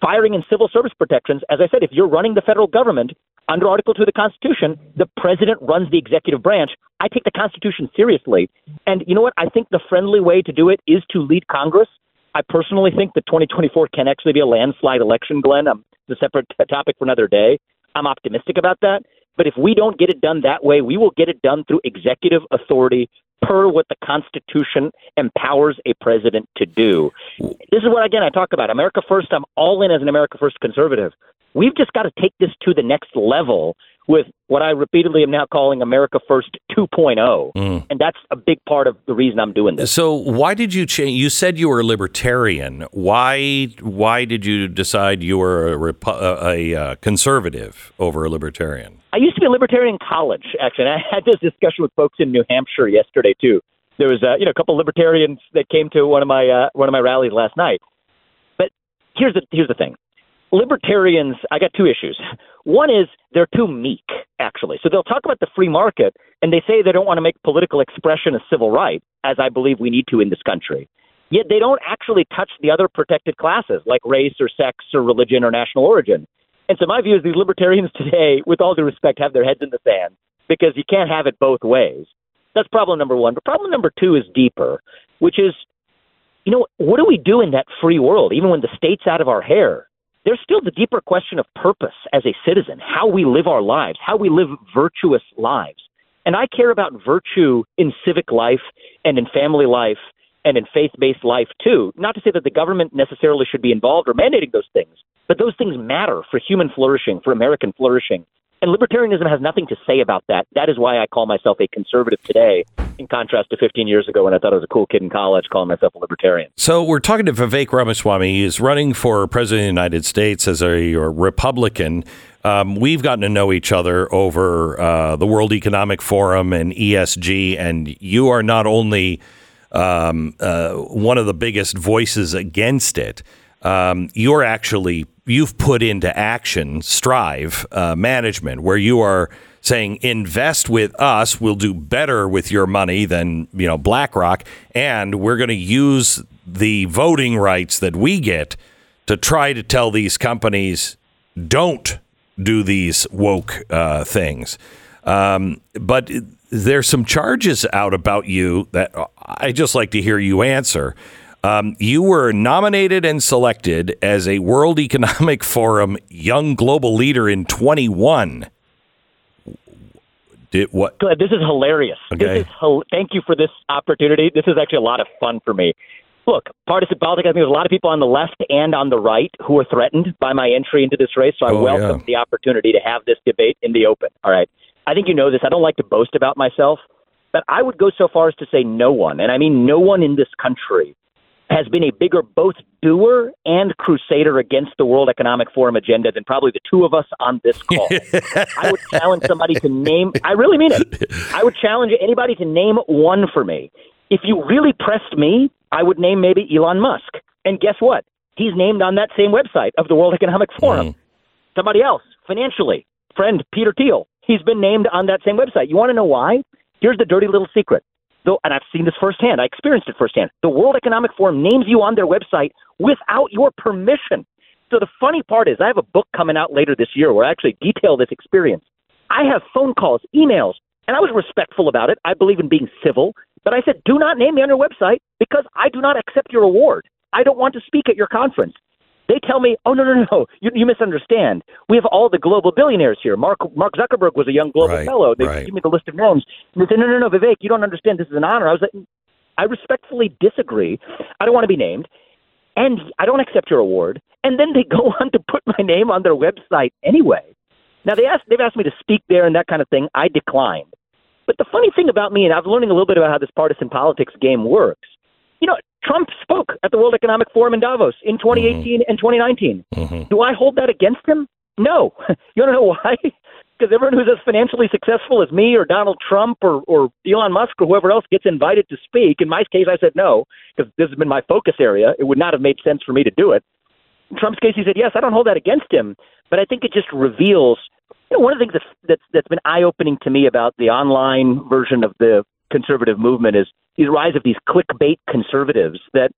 Firing and civil service protections, as I said, if you're running the federal government under Article 2 of the Constitution, the president runs the executive branch. I take the Constitution seriously. And you know what? I think the friendly way to do it is to lead Congress. I personally think that 2024 can actually be a landslide election, Glenn. Um, it's a separate topic for another day. I'm optimistic about that. But if we don't get it done that way, we will get it done through executive authority per what the Constitution empowers a president to do. This is what, again, I talk about. America First, I'm all in as an America First conservative. We've just got to take this to the next level with what I repeatedly am now calling America First 2.0. Mm. And that's a big part of the reason I'm doing this. So why did you change? You said you were a libertarian. Why why did you decide you were a, repu- a, uh conservative over a libertarian? I used to be a libertarian in college, actually. And I had this discussion with folks in New Hampshire yesterday too. There was, uh, you know, a couple of libertarians that came to one of my uh, one of my rallies last night. But here's the here's the thing: libertarians. I got two issues. One is they're too meek, actually. So they'll talk about the free market, and they say they don't want to make political expression a civil right, as I believe we need to in this country. Yet they don't actually touch the other protected classes like race or sex or religion or national origin. And so my view is these libertarians today, with all due respect, have their heads in the sand because you can't have it both ways. That's problem number one. But problem number two is deeper, which is, you know, what do we do in that free world, even when the state's out of our hair? There's still the deeper question of purpose as a citizen, how we live our lives, how we live virtuous lives. And I care about virtue in civic life and in family life and in faith based life too. Not to say that the government necessarily should be involved or mandating those things, but those things matter for human flourishing, for American flourishing. And libertarianism has nothing to say about that. That is why I call myself a conservative today, in contrast to 15 years ago when I thought I was a cool kid in college calling myself a libertarian. So we're talking to Vivek Ramaswamy. He is running for president of the United States as a Republican. Um, we've gotten to know each other over uh, the World Economic Forum and ESG, and you are not only um, uh, one of the biggest voices against it. Um, you're actually you've put into action Strive uh, management, where you are saying invest with us, we'll do better with your money than you know BlackRock, and we're going to use the voting rights that we get to try to tell these companies don't do these woke uh, things. Um, but there's some charges out about you that I just like to hear you answer. Um, you were nominated and selected as a World Economic Forum Young Global Leader in 21. Did what? This is hilarious. Okay. This is thank you for this opportunity. This is actually a lot of fun for me. Look, partisan politics. I think there's a lot of people on the left and on the right who are threatened by my entry into this race. So I Oh, welcome yeah. the opportunity to have this debate in the open. All right. I think you know this. I don't like to boast about myself, but I would go so far as to say no one, and I mean no one in this country, has been a bigger both doer and crusader against the World Economic Forum agenda than probably the two of us on this call. I would challenge somebody to name, I really mean it. I would challenge anybody to name one for me. If you really pressed me, I would name maybe Elon Musk. And guess what? He's named on that same website of the World Economic Forum. Mm. Somebody else, financially, friend Peter Thiel, he's been named on that same website. You want to know why? Here's the dirty little secret. And I've seen this firsthand. I experienced it firsthand. The World Economic Forum names you on their website without your permission. So the funny part is, I have a book coming out later this year where I actually detail this experience. I have phone calls, emails, and I was respectful about it. I believe in being civil, but I said, do not name me on your website because I do not accept your award. I don't want to speak at your conference. They tell me, oh no no no, you, you misunderstand. We have all the global billionaires here. Mark Mark Zuckerberg was a young global Right, fellow. They right. give me the list of names. And they said, no no no, Vivek, you don't understand. This is an honor. I was like, I respectfully disagree. I don't want to be named, and I don't accept your award. And then they go on to put my name on their website anyway. Now they asked they've asked me to speak there and that kind of thing. I declined. But the funny thing about me, and I'm learning a little bit about how this partisan politics game works. You know, Trump spoke at the World Economic Forum in Davos in mm-hmm. 2018 and 2019. Mm-hmm. Do I hold that against him? No. You want to know why? Because everyone who's as financially successful as me or Donald Trump or, or Elon Musk or whoever else gets invited to speak. In my case, I said no because this has been my focus area. It would not have made sense for me to do it. In Trump's case, he said yes. I don't hold that against him, but I think it just reveals. You know, one of the things that's that's, that's been eye opening to me about the online version of the conservative movement is the rise of these clickbait conservatives that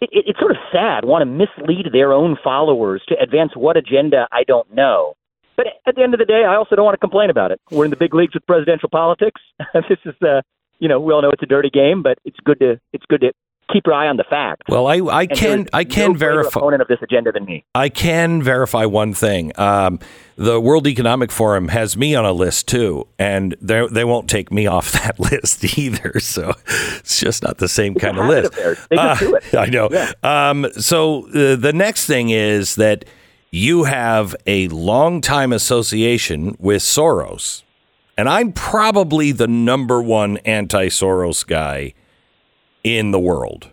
it, it, it's sort of sad want to mislead their own followers to advance what agenda I don't know. But at the end of the day, I also don't want to complain about it. We're in the big leagues with presidential politics. this is, uh, you know, we all know it's a dirty game, but it's good to it's good to keep your eye on the facts. Well, I, I can I can no verify. opponent of this agenda than me. I can verify one thing. Um, the World Economic Forum has me on a list too, and they they won't take me off that list either. So it's just not the same kind of list. of. They just do it. I know. Um, so uh, the next thing is that you have a long time association with Soros, and I'm probably the number one anti-Soros guy in the world.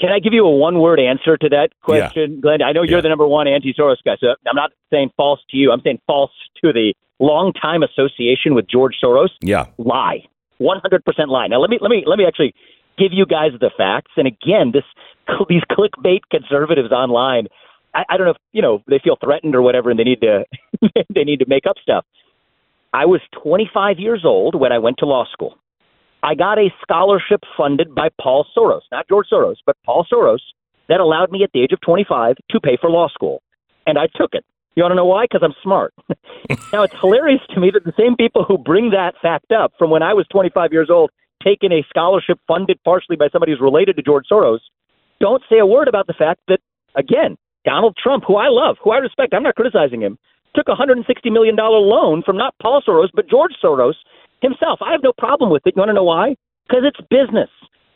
Can I give you a one word answer to that question, Glenn? I know you're the number one anti Soros guy, so I'm not saying false to you. I'm saying false to the long time association with George Soros. Yeah. Lie. 100% lie. Now let me let me let me actually give you guys the facts. And again, this these clickbait conservatives online, I, I don't know if you know they feel threatened or whatever, and they need to they need to make up stuff. I was 25 years old when I went to law school. I got a scholarship funded by Paul Soros, not George Soros, but Paul Soros, that allowed me at the age of 25 to pay for law school. And I took it. You want to know why? Because I'm smart. now, it's hilarious to me that the same people who bring that fact up from when I was 25 years old, taking a scholarship funded partially by somebody who's related to George Soros, don't say a word about the fact that, again, Donald Trump, who I love, who I respect, I'm not criticizing him, took a $160 million loan from not Paul Soros, but George Soros himself. I have no problem with it. You want to know why? Because it's business.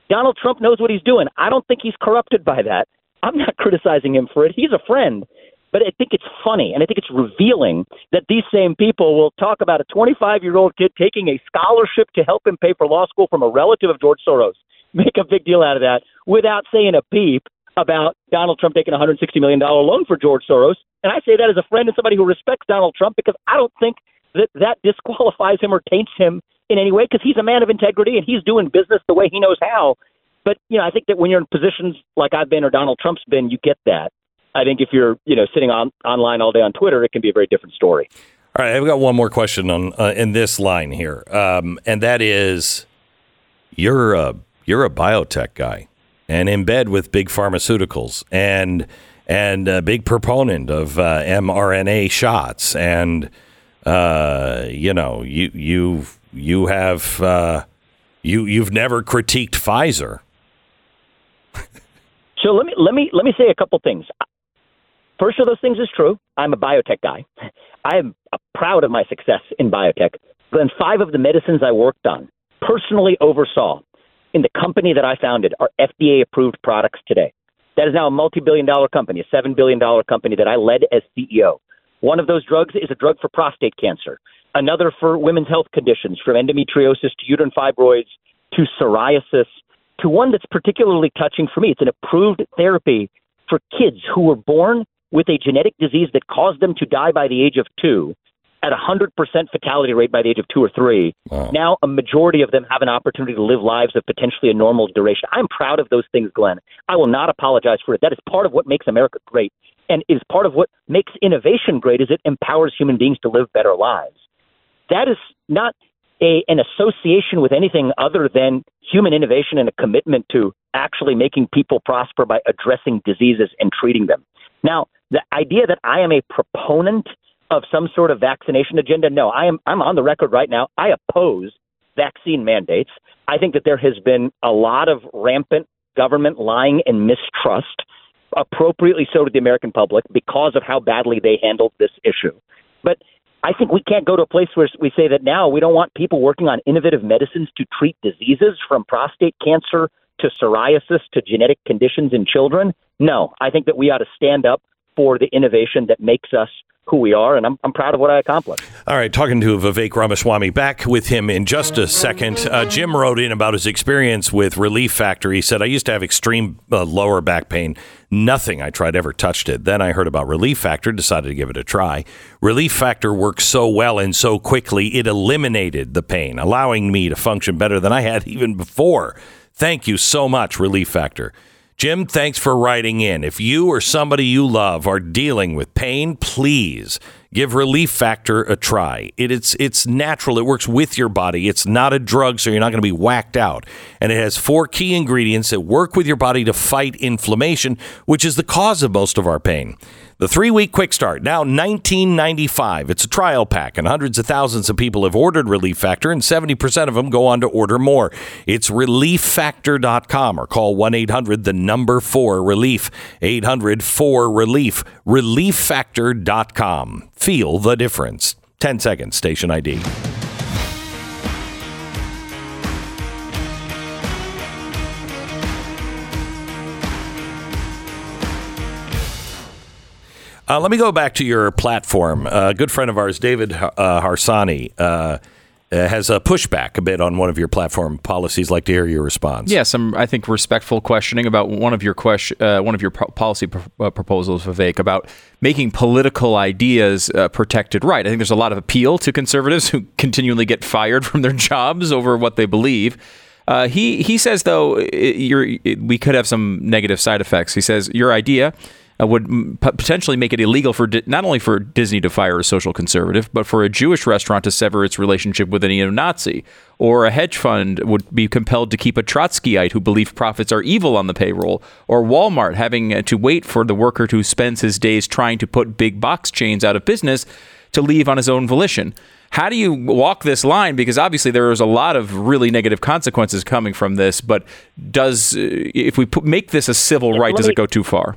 Donald Trump knows what he's doing. I don't think he's corrupted by that. I'm not criticizing him for it. He's a friend. But I think it's funny and I think it's revealing that these same people will talk about a 25 year old kid taking a scholarship to help him pay for law school from a relative of George Soros, make a big deal out of that without saying a peep about Donald Trump taking a $160 million loan for George Soros. And I say that as a friend and somebody who respects Donald Trump because I don't think that that disqualifies him or taints him in any way because he's a man of integrity and he's doing business the way he knows how. But you know, I think that when you're in positions like I've been or Donald Trump's been, you get that. I think if you're you know sitting on online all day on Twitter, it can be a very different story. All right, I've got one more question on uh, in this line here, um, and that is, you're a you're a biotech guy, and in bed with big pharmaceuticals, and and a big proponent of uh, mRNA shots, and uh, you know you you you have uh, you you've never critiqued Pfizer. So let me let me let me say a couple things. First of those things is true. I'm a biotech guy. I am proud of my success in biotech. Then five of the medicines I worked on personally oversaw in the company that I founded are FDA approved products today. That is now a multi billion dollar company, a $7 billion company that I led as CEO. One of those drugs is a drug for prostate cancer, another for women's health conditions, from endometriosis to uterine fibroids to psoriasis to one that's particularly touching for me. It's an approved therapy for kids who were born with a genetic disease that caused them to die by the age of two at a 100% fatality rate by the age of two or three. Now, a majority of them have an opportunity to live lives of potentially a normal duration. I'm proud of those things, Glenn. I will not apologize for it. That is part of what makes America great and is part of what makes innovation great is it empowers human beings to live better lives. That is not a, an association with anything other than human innovation and a commitment to actually making people prosper by addressing diseases and treating them. Now, the idea that I am a proponent of some sort of vaccination agenda, no, I am I'm on the record right now. I oppose vaccine mandates. I think that there has been a lot of rampant government lying and mistrust, appropriately so to the American public, because of how badly they handled this issue. But I think we can't go to a place where we say that now we don't want people working on innovative medicines to treat diseases from prostate cancer to psoriasis to genetic conditions in children. No, I think that we ought to stand up for the innovation that makes us who we are, and I'm, I'm proud of what I accomplished. All right, talking to Vivek Ramaswamy. Back with him in just a second. Uh, Jim wrote in about his experience with Relief Factor. He said, I used to have extreme uh, lower back pain. Nothing I tried ever touched it. Then I heard about Relief Factor, decided to give it a try. Relief Factor works so well and so quickly, it eliminated the pain, allowing me to function better than I had even before. Thank you so much, Relief Factor. Jim, thanks for writing in. If you or somebody you love are dealing with pain, please give Relief Factor a try. It, it's it's natural. It works with your body. It's not a drug, so you're not going to be whacked out. And it has four key ingredients that work with your body to fight inflammation, which is the cause of most of our pain. The three week quick start, now $19.95. It's a trial pack, and hundreds of thousands of people have ordered Relief Factor, and 70% of them go on to order more. It's relieffactor.com or call 1 800 the number 4 relief. 800 4 relief. Relieffactor.com. Feel the difference. 10 seconds, station ID. Uh, let me go back to your platform. Uh, a good friend of ours, David uh, Harsanyi, uh, uh, has a pushback a bit on one of your platform policies. Like to hear your response. Yeah, some I think respectful questioning about one of your question, uh, one of your pro- policy pr- uh, proposals, Vivek, about making political ideas uh, protected right. I think there's a lot of appeal to conservatives who continually get fired from their jobs over what they believe. He he says though it, we could have some negative side effects. He says your idea uh, would p- potentially make it illegal for Di- not only for Disney to fire a social conservative, but for a Jewish restaurant to sever its relationship with a neo-Nazi, or a hedge fund would be compelled to keep a Trotskyite who believes profits are evil on the payroll, or Walmart having uh, to wait for the worker who spends his days trying to put big box chains out of business to leave on his own volition. How do you walk this line? Because obviously there is a lot of really negative consequences coming from this. But does uh, if we put, make this a civil right, does it go too far?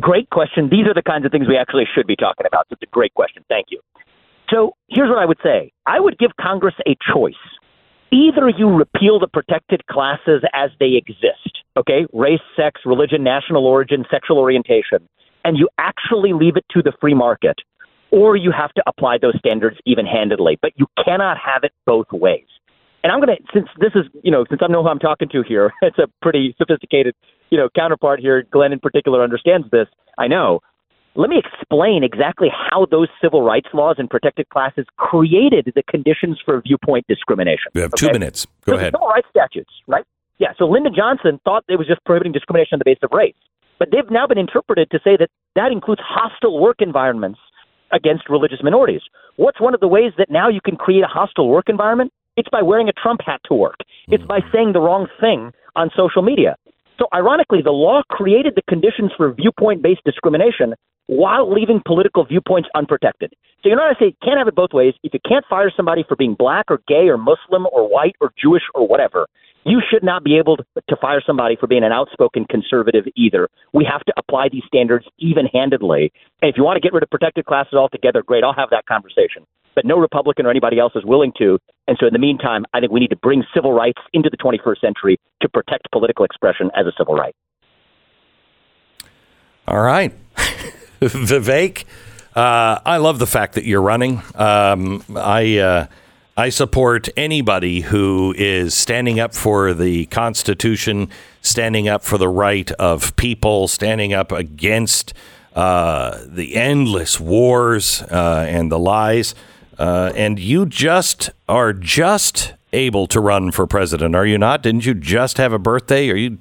Great question. These are the kinds of things we actually should be talking about. So it's a great question. Thank you. So here's what I would say I would give Congress a choice. Either you repeal the protected classes as they exist, okay? Race, sex, religion, national origin, sexual orientation, and you actually leave it to the free market, or you have to apply those standards even handedly. But you cannot have it both ways. And I'm going to, since this is, you know, since I know who I'm talking to here, it's a pretty sophisticated, you know, counterpart here. Glenn in particular understands this. I know. Let me explain exactly how those civil rights laws and protected classes created the conditions for viewpoint discrimination. You have two minutes. Go So ahead. Civil rights statutes, right? Yeah. So Lyndon Johnson thought it was just prohibiting discrimination on the basis of race, but they've now been interpreted to say that that includes hostile work environments against religious minorities. What's one of the ways that now you can create a hostile work environment? It's by wearing a Trump hat to work. It's by hmm. saying the wrong thing on social media. So, ironically, the law created the conditions for viewpoint based discrimination while leaving political viewpoints unprotected. So, you know what I say? Can't have it both ways. If you can't fire somebody for being black or gay or Muslim or white or Jewish or whatever, you should not be able to, to fire somebody for being an outspoken conservative either. We have to apply these standards even handedly. And if you want to get rid of protected classes altogether, great, I'll have that conversation. But no Republican or anybody else is willing to. And so, in the meantime, I think we need to bring civil rights into the 21st century to protect political expression as a civil right. All right. Vivek, uh, I love the fact that you're running. Um, I, uh, I support anybody who is standing up for the Constitution, standing up for the right of people, standing up against uh, the endless wars uh, and the lies. Uh, and you just are just able to run for president, are you not? Didn't you just have a birthday? Are you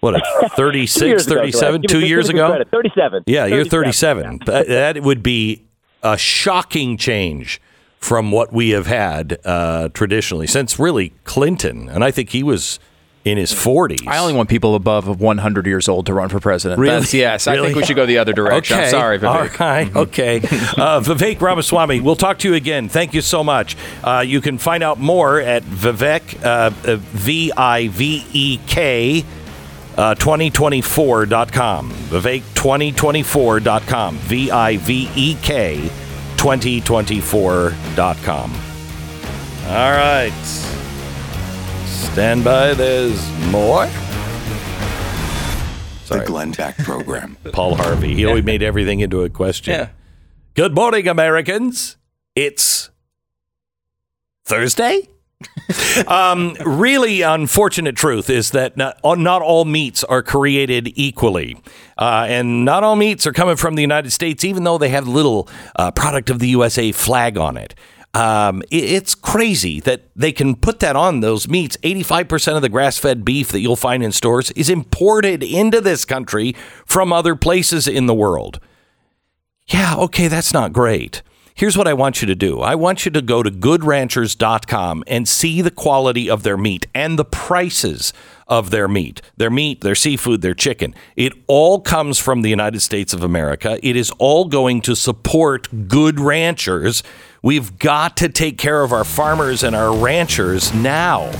what, a Two 36, years ago, 37, two years ago? credit. 37. Yeah, you're 37. That, that would be a shocking change from what we have had uh, traditionally since really Clinton. And I think he was in his 40s. I only want people above 100 years old to run for president. Really? That's, yes, I Really? think we should go the other direction. Okay. I'm sorry, Vivek. All right. Okay. Uh, Vivek Ramaswamy, we'll talk to you again. Thank you so much. Uh, you can find out more at Vivek, uh, uh, V I V E K, uh, 2024.com. Vivek2024.com. V I V E K, 2024.com. All right. Stand by. There's more. The Glenn Beck Program. Paul Harvey. He always made everything into a question. Yeah. Good morning, Americans. It's Thursday. um, really unfortunate truth is that not, uh, not all meats are created equally. Uh, and not all meats are coming from the United States, even though they have the little uh, product of the USA flag on it. Um, it- it's crazy that they can put that on those meats. 85% of the grass fed beef that you'll find in stores is imported into this country from other places in the world. Yeah, okay, that's not great. Here's what I want you to do I want you to go to goodranchers.com and see the quality of their meat and the prices of their meat, their meat, their seafood, their chicken. It all comes from the United States of America. It is all going to support good ranchers. We've got to take care of our farmers and our ranchers now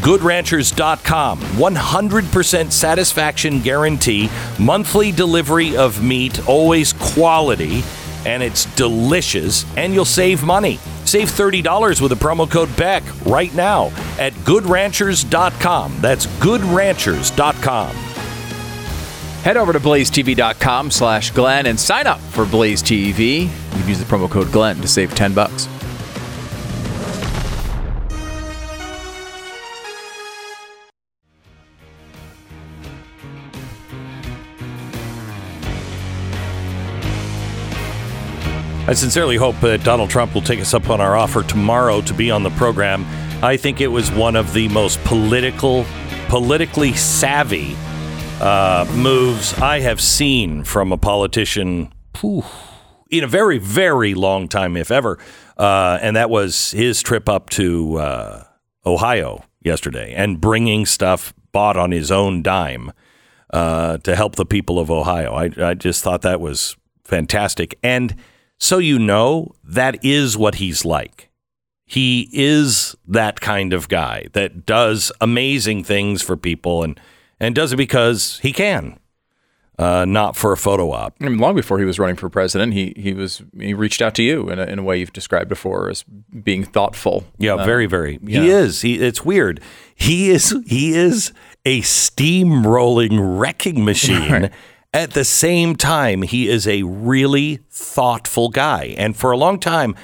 goodranchers.com 100% satisfaction guarantee monthly delivery of meat always quality and it's delicious and you'll save money save $30 with the promo code beck right now at goodranchers.com that's goodranchers.com Head over to blazetv.com slash Glenn and sign up for Blaze TV. You can use the promo code Glenn to save 10 bucks. I sincerely hope that Donald Trump will take us up on our offer tomorrow to be on the program. I think it was one of the most political, politically savvy uh, moves I have seen from a politician in a very, very long time, if ever. Uh, and that was his trip up to uh, Ohio yesterday and bringing stuff bought on his own dime uh, to help the people of Ohio. I, I just thought that was fantastic. And so you know, that is what he's like. He is that kind of guy that does amazing things for people and, and does it because he can, uh, not for a photo op. I mean, long before he was running for president, he he was he reached out to you in a, in a way you've described before as being thoughtful. Yeah, Uh, very, very. He is. He. It's weird. He is. He is a steamrolling wrecking machine. At the same time, he is a really thoughtful guy. And for a long time,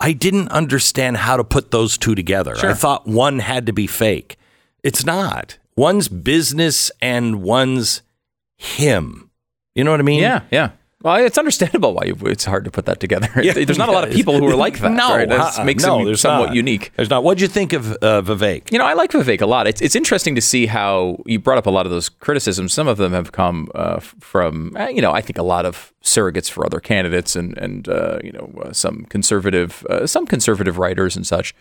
I didn't understand how to put those two together. I thought one had to be fake. It's not. One's business and one's him. You know what I mean? Yeah, yeah. Well, it's understandable why you, it's hard to put that together. Yeah, There's not a lot of people who are like that. No, right? That uh-uh. makes no, there's somewhat not. unique. There's not. What'd you think of uh, Vivek? You know, I like Vivek a lot. It's it's interesting to see how you brought up a lot of those criticisms. Some of them have come uh, from uh, you know I think a lot of surrogates for other candidates and and uh, you know uh, some conservative uh, some conservative writers and such.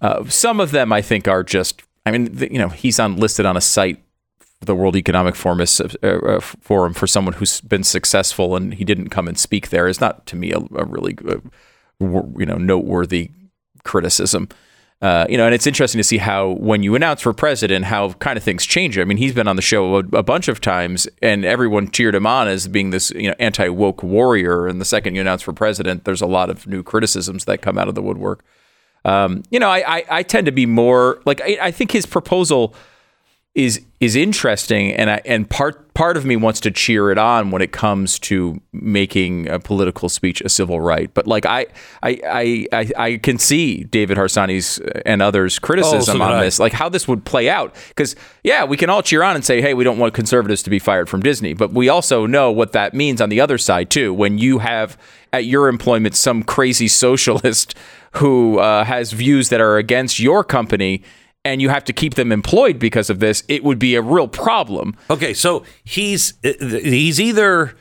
Uh, some of them I think are just I mean the, you know he's on listed on a site the World Economic Forum, is, uh, uh, forum for someone who's been successful and he didn't come and speak there is not to me a, a really uh, you know noteworthy criticism. Uh, you know, and it's interesting to see how when you announce for president, how kind of things change. I mean, he's been on the show a, a bunch of times, and everyone cheered him on as being this you know anti woke warrior. And the second you announce for president, there's a lot of new criticisms that come out of the woodwork. Um, you know, I, I I tend to be more like I, I think his proposal is is interesting, and I and part part of me wants to cheer it on when it comes to making a political speech a civil right. But like I, I, I, I, can see David Harsanyi's and others criticism Oh, so on I. this, like how this would play out. Because yeah, we can all cheer on and say, hey, we don't want conservatives to be fired from Disney, but we also know what that means on the other side too. When you have at your employment some crazy socialist who uh, has views that are against your company. And you have to keep them employed because of this. It would be a real problem. Okay, so he's he's either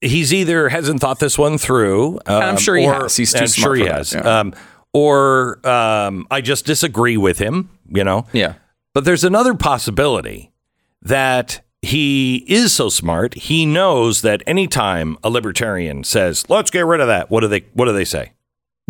he's either hasn't thought this one through. I'm um, sure he or- has. He's too I'm smart sure he has. yeah. Um, or um, I just disagree with him. You know. Yeah. But there's another possibility that he is so smart. He knows that anytime a libertarian says, "Let's get rid of that," what do they what do they say?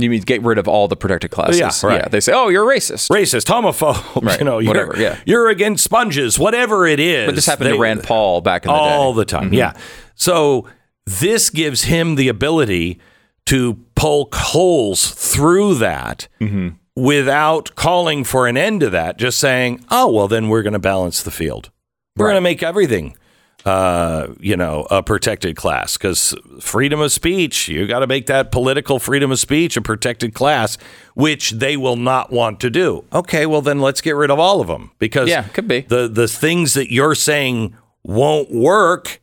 You mean get rid of all the protected classes? Yeah, right. yeah. They say, "Oh, you're a racist." Racist, homophobe, Right, you know, you're, whatever, yeah. you're against sponges, whatever it is. But this happened they- to Rand Paul back in the day. all the time. Mhm. Yeah. So this gives him the ability to poke holes through that Mm-hmm. without calling for an end to that. Just saying, oh well, then we're going to balance the field. We're going to make everything. Uh, you know, a protected class because freedom of speech, you got to make that political freedom of speech a protected class, which they will not want to do. Okay, well, then let's get rid of all of them because Yeah, could be. the the things that you're saying won't work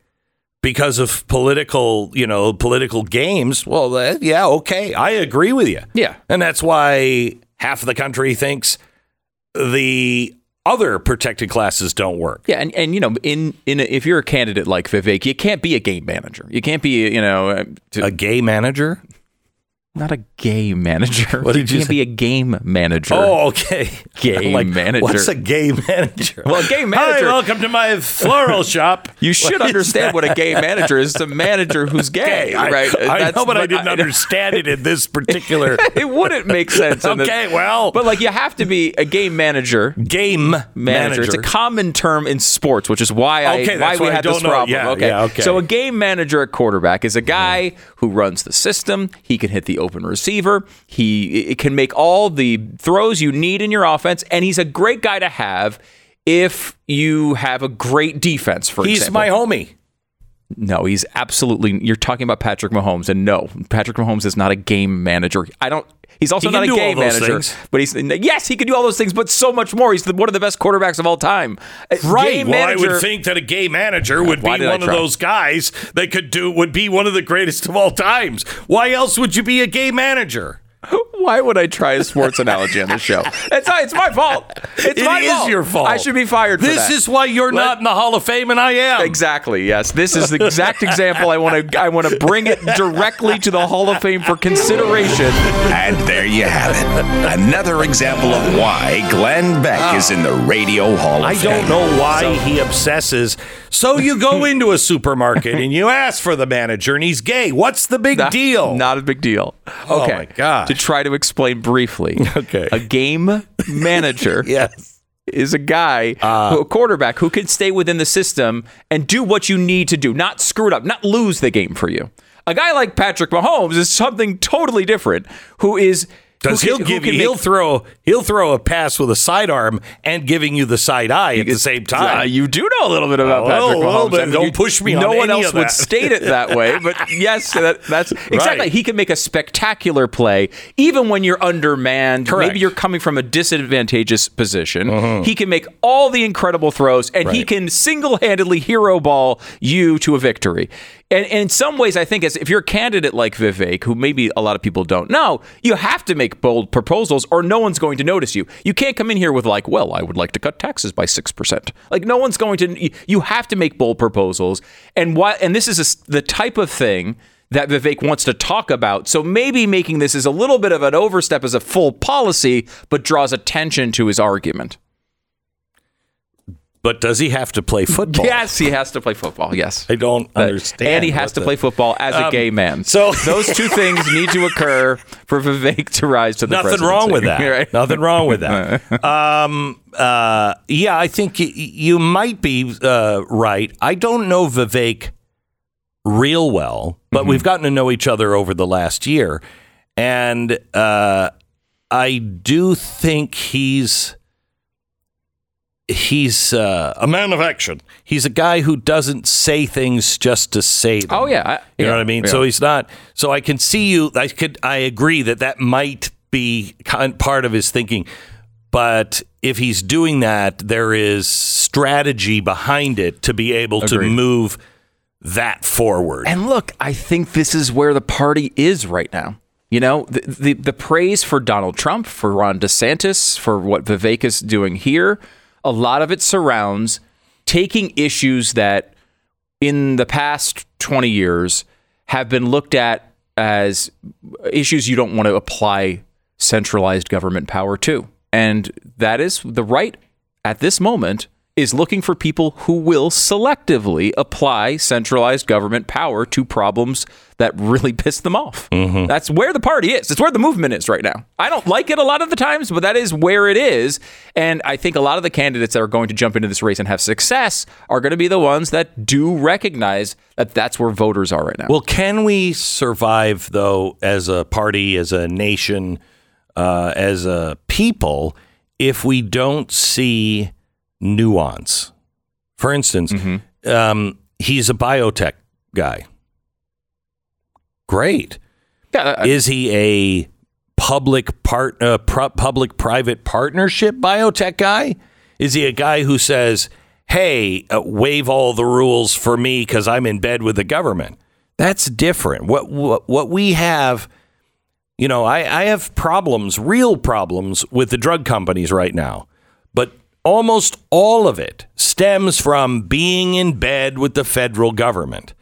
because of political, you know, political games. Well, that, yeah, okay, I agree with you. Yeah. and that's why half of the country thinks the other protected classes don't work. Yeah, and, and you know, in in a, if you're a candidate like Vivek, you can't be a game manager. You can't be, you know, uh, to, A gay manager? Not a gay manager. What did you can't say? be a game manager. Oh, okay. Game like, manager. What's a gay manager? Well, a gay Hi, welcome to my floral shop. You should What understand what a gay manager is. It's a manager who's gay, Okay, I, right? I That's- know, but I didn't understand it in this particular it wouldn't make sense. in this- Okay, well, but like you have to be a game manager. game Manager. manager. It's a common term in sports, which is why I Okay, why we had this know. problem. Yeah, okay. yeah, okay. So a game manager at quarterback is a guy who runs the system. He can hit the open receiver. He it can make all the throws you need in your offense, and he's a great guy to have if you have a great defense. For example, He's example, my homie. no, he's absolutely. You're talking about Patrick Mahomes, and no, Patrick Mahomes is not a game manager. I don't. He's also He not a game manager, things. but he's yes, he can do all those things, but so much more. He's the, one of the best quarterbacks of all time. Right. Game well, I would think that a gay manager uh, would Why be one of those guys that could do would be one of the greatest of all times. Why else would you be a gay manager? Why would I try a sports analogy on this show? It's it's my fault. It's It my is fault. your fault. I should be fired. For This is why you're Let- not in the Hall of Fame and I am. Exactly. Yes, this is the exact example I want to. I want to bring it directly to the Hall of Fame for consideration. And there you have it. Another example of why Glenn Beck is in the Radio Hall of Fame. I Fame. don't know why he obsesses. So you go into a supermarket and you ask for the manager and he's gay. What's the big Not- deal? Not a big deal. Oh Okay. my God. To try to explain briefly. Okay. A game manager yes. is a guy, Uh. who- a quarterback who can stay within the system and do what you need to do, not screw it up, not lose the game for you. A guy like Patrick Mahomes is something totally different. Who is Because he'll give can you, he'll make- throw, he'll throw a pass with a sidearm and giving you the side eye at the same time. Uh, you do know a little bit about A Patrick Mahomes. bit. I mean, Don't you- push me No on one else would state it that way, but yes, that, that's exactly. Right. He can make a spectacular play even when you're undermanned. Correct. Maybe you're coming from a disadvantageous position. He can make all the incredible throws, and he can single-handedly hero ball you to a victory. And, and in some ways, I think as if you're a candidate like Vivek, who maybe a lot of people don't know, you have to make bold proposals, or no one's going to notice you. You can't come in here with like, "Well, I would like to cut taxes by six percent." Like, no one's going to. You have to make bold proposals, and why? And this is a the type of thing that Vivek wants to talk about. So maybe making this is a little bit of an overstep as a full policy, but draws attention to his argument. But does he have to play football? Yes, he has to play football. Yes. I don't But- understand. And he has to the- play football as a Um, gay man. so- those two things need to occur for Vivek to rise to the Nothing wrong with that. Right? Nothing wrong with that. um, uh, yeah, I think y- you might be uh, right. I don't know Vivek real well, but Mm-hmm. we've gotten to know each other over the last year, and uh, I do think he's he's uh, a man of action. He's a guy who doesn't say things just to say them. Oh yeah, I, You know what I mean? yeah. So he's not. So I can see you. I could. I agree that that might be kind part of his thinking. But if he's doing that, there is strategy behind it to be able to move that forward. And look, I think this is where the party is right now. You know, the, the the praise for Donald Trump, for Ron DeSantis, for what Vivek is doing here, a lot of it surrounds taking issues that in the past 20 years have been looked at as issues you don't want to apply centralized government power to. And that is the right at this moment is looking for people who will selectively apply centralized government power to problems that really piss them off. That's where the party is. It's where the movement is right now. I don't like it a lot of the times, but that is where it is. And I think a lot of the candidates that are going to jump into this race and have success are going to be the ones that do recognize that that's where voters are right now. Well, can we survive though as a party, as a nation, uh, as a people, if we don't see nuance? For instance, um, he's a biotech guy. Great. Yeah, Is he a public part, uh, pro- public private partnership biotech guy? Is he a guy who says, "Hey, uh, waive all the rules for me because I'm in bed with the government"? That's different. What what what we have, you know, I, I have problems, real problems with the drug companies right now, almost all of it stems from being in bed with the federal government.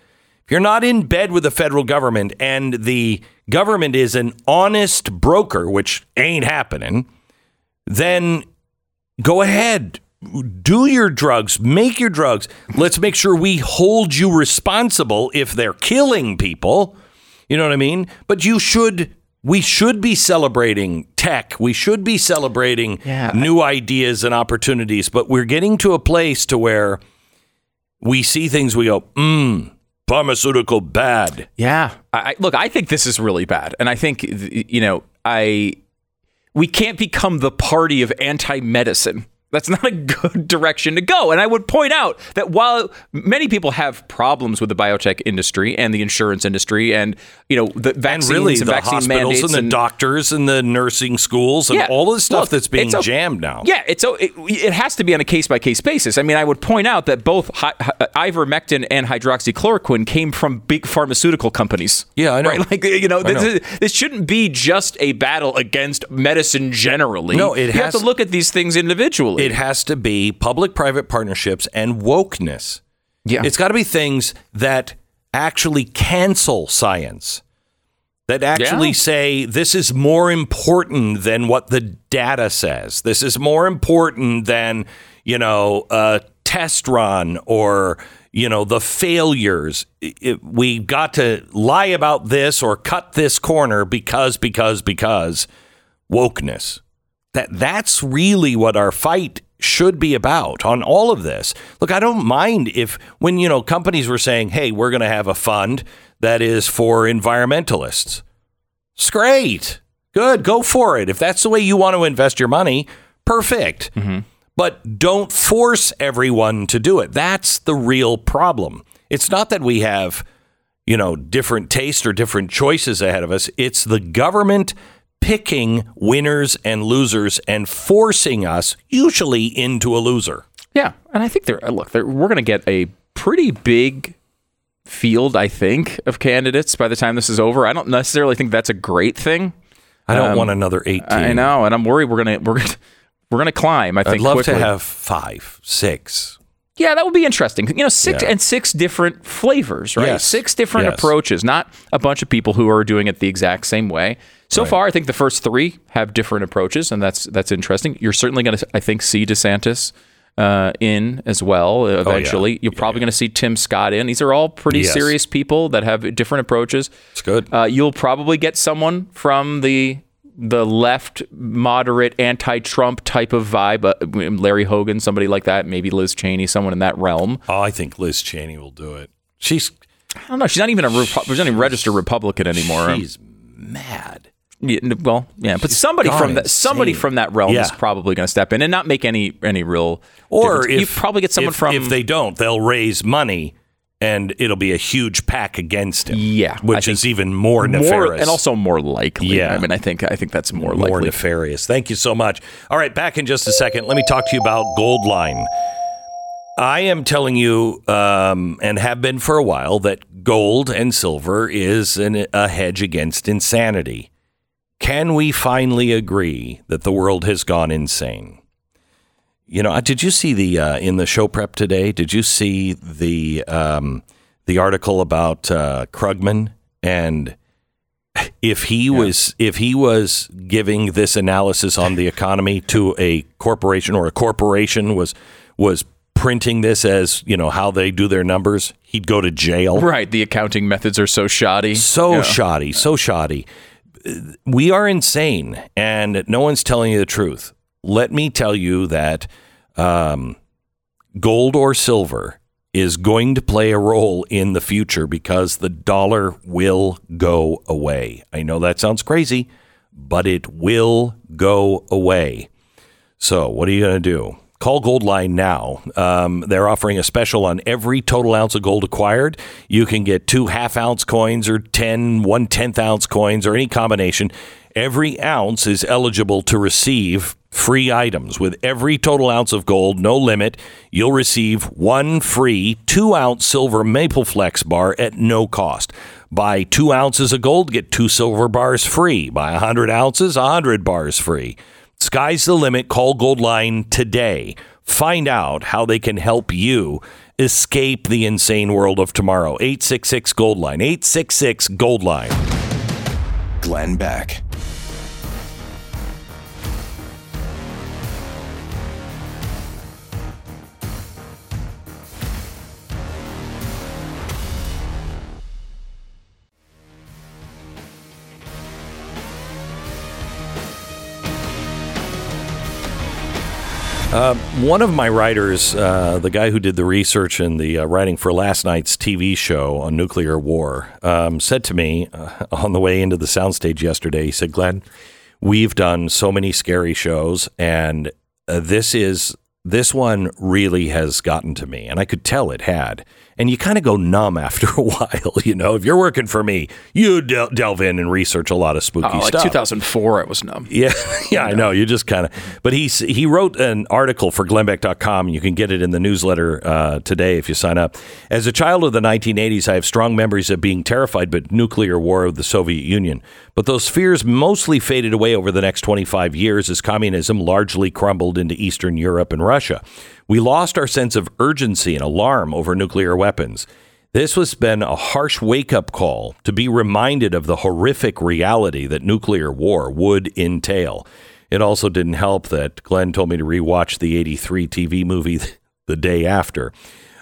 If you're not in bed with the federal government and the government is an honest broker, which ain't happening, then go ahead. Do your drugs, make your drugs. Let's make sure we hold you responsible if they're killing people. You know what I mean? But you should, we should be celebrating tech. We should be celebrating Yeah. new ideas and opportunities. But we're getting to a place to where we see things, we go, mmm, pharmaceutical bad. Yeah. I, I- look, I think this is really bad, and I think you know, I we can't become the party of anti-medicine. That's not a good direction to go. And I would point out that while many people have problems with the biotech industry and the insurance industry, and you know the And vaccines really, and the vaccine hospitals and the doctors and the nursing schools and Yeah. all the stuff Look, that's being o- jammed now. Yeah, it's o- it, it has to be on a case by case basis. I mean, I would point out that both hi, hi, uh, ivermectin and hydroxychloroquine came from big pharmaceutical companies. Yeah, I know. Right? Like you know, this, know. is- this shouldn't be just a battle against medicine generally. No, it you has- have to look at these things individually. It has to be public private partnerships and wokeness. Yeah. It's got to be things that actually cancel science, that actually Yeah. say this is more important than what the data says. This is more important than, you know, a test run or, you know, the failures. It- it- we got to lie about this or cut this corner because, because, because wokeness. That that's really what our fight should be about on all of this. Look, I don't mind if when you know companies were saying, "Hey, we're going to have a fund that is for environmentalists." It's great. Good, go for it. If that's the way you want to invest your money, perfect. Mm-hmm. But don't force everyone to do it. That's the real problem. It's not that we have, you know, different tastes or different choices ahead of us. It's the government picking winners and losers and forcing us usually into a loser. Yeah, and I think they're look. They're, we're going to get a pretty big field, I think, of candidates by the time this is over. I don't necessarily think that's a great thing. I don't Um, want another 18. I know, and I'm worried we're gonna we're gonna we're gonna climb. I think I'd love quickly. to have five, six. Yeah, that would be interesting. You know, six Yeah. and six different flavors, right? Yes. Six different Yes. approaches, not a bunch of people who are doing it the exact same way. So far, I think the first three have different approaches, and that's that's interesting. You're certainly going to, I think, see DeSantis uh, in as well eventually. You're probably going to see Tim Scott in. These are all pretty Yes. serious people that have different approaches. It's good. Uh, you'll probably get someone from the the left, moderate, anti-Trump type of vibe. Uh, Larry Hogan, somebody like that. Maybe Liz Cheney, someone in that realm. Oh, I think Liz Cheney will do it. She's I don't know. She's not even a Repu- she's not even registered Republican anymore. she's mad. Yeah, well, yeah, but somebody from that somebody from that realm is probably going to step in and not make any any real. Or difference. if you probably get someone if, from if they don't, they'll raise money, and it'll be a huge PAC against him. Yeah, which is even more more nefarious and also more likely. Yeah. I mean, I think I think that's more, more likely. nefarious. Thank you so much. All right, back in just a second. Let me talk to you about Goldline. I am telling you, um, and have been for a while, that gold and silver is an, a hedge against insanity. Can we finally agree that the world has gone insane? You know, uh, did you see the uh, in the show prep today? Did you see the um, the article about uh, Krugman and if he was if he was giving this analysis on the economy to a corporation or a corporation was was printing this as you know how they do their numbers, he'd go to jail. Right, the accounting methods are so shoddy. So Yeah. shoddy, so shoddy. We are insane, and no one's telling you the truth. Let me tell you that um, gold or silver is going to play a role in the future because the dollar will go away. I know that sounds crazy, but it will go away. So, what are you going to do? Call Goldline now. Um, they're offering a special on every total ounce of gold acquired. You can get two half ounce coins or 10 one tenth ounce coins or any combination. Every ounce is eligible to receive free items. With every total ounce of gold, no limit, you'll receive one free two ounce silver Maple Flex bar at no cost. Buy two ounces of gold, get two silver bars free. Buy 100 ounces, 100 bars free. Sky's the limit. Call Goldline today. Find out how they can help you escape the insane world of tomorrow. 866 Goldline. 866 Goldline. Glenn Beck. Uh, one of my writers, uh, the guy who did the research and the uh, writing for last night's TV show on nuclear war, um, said to me uh, on the way into the soundstage yesterday, he said, Glenn, we've done so many scary shows, and uh, this is this one really has gotten to me, and I could tell it had. And you kind of go numb after a while, you know. If you're working for me, you del- delve in and research a lot of spooky Oh, like stuff. 2004, I was numb. Yeah, yeah, I know. You just kind of, but he's he wrote an article for Glennbeck.com. You can get it in the newsletter uh, today if you sign up. As a child of the 1980s, I have strong memories of being terrified by nuclear war of the Soviet Union. But those fears mostly faded away over the next 25 years as communism largely crumbled into Eastern Europe and Russia. We lost our sense of urgency and alarm over nuclear weapons. This has been a harsh wake up call to be reminded of the horrific reality that nuclear war would entail. It also didn't help that Glenn told me to rewatch the 83 TV movie the day after.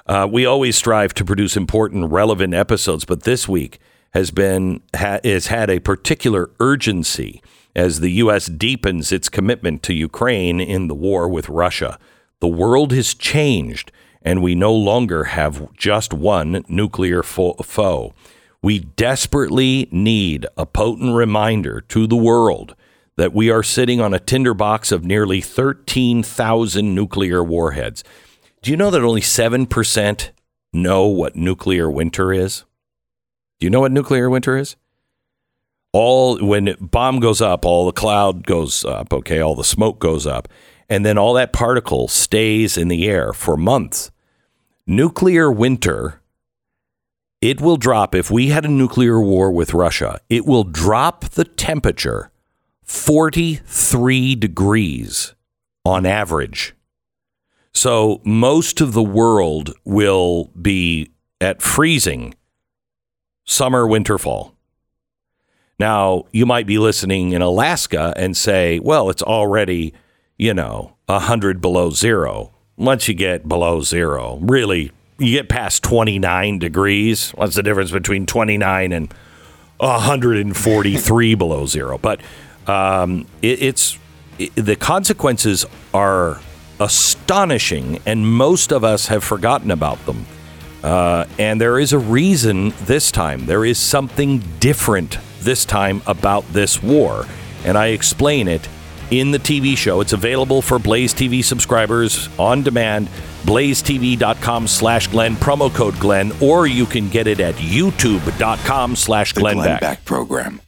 Uh, we always strive to produce important, relevant episodes, but this week has been ha, has had a particular urgency as the U.S. deepens its commitment to Ukraine in the war with Russia. The world has changed, and we no longer have just one nuclear fo- foe. We desperately need a potent reminder to the world that we are sitting on a tinderbox of nearly 13,000 nuclear warheads. Do you know that only 7% know what nuclear winter is? Do you know what nuclear winter is? All when bomb goes up, all the cloud goes up, okay, all the smoke goes up, and then all that particle stays in the air for months. Nuclear winter it will drop if we had a nuclear war with Russia. It will drop the temperature 43 degrees on average. So most of the world will be at freezing summer, winter, fall. Now, you might be listening in Alaska and say, well, it's already, you know, 100 below zero. Once you get below zero, really, you get past 29 degrees. What's the difference between 29 and 143 below zero? But um, it, it's it, the consequences are astonishing, and most of us have forgotten about them. Uh, and there is a reason this time. There is something different this time about this war. And I explain it in the TV show. It's available for Blaze TV subscribers on demand. BlazeTV.com slash Glenn, promo code Glenn, or you can get it at YouTube.com slash Glenn. Beck program.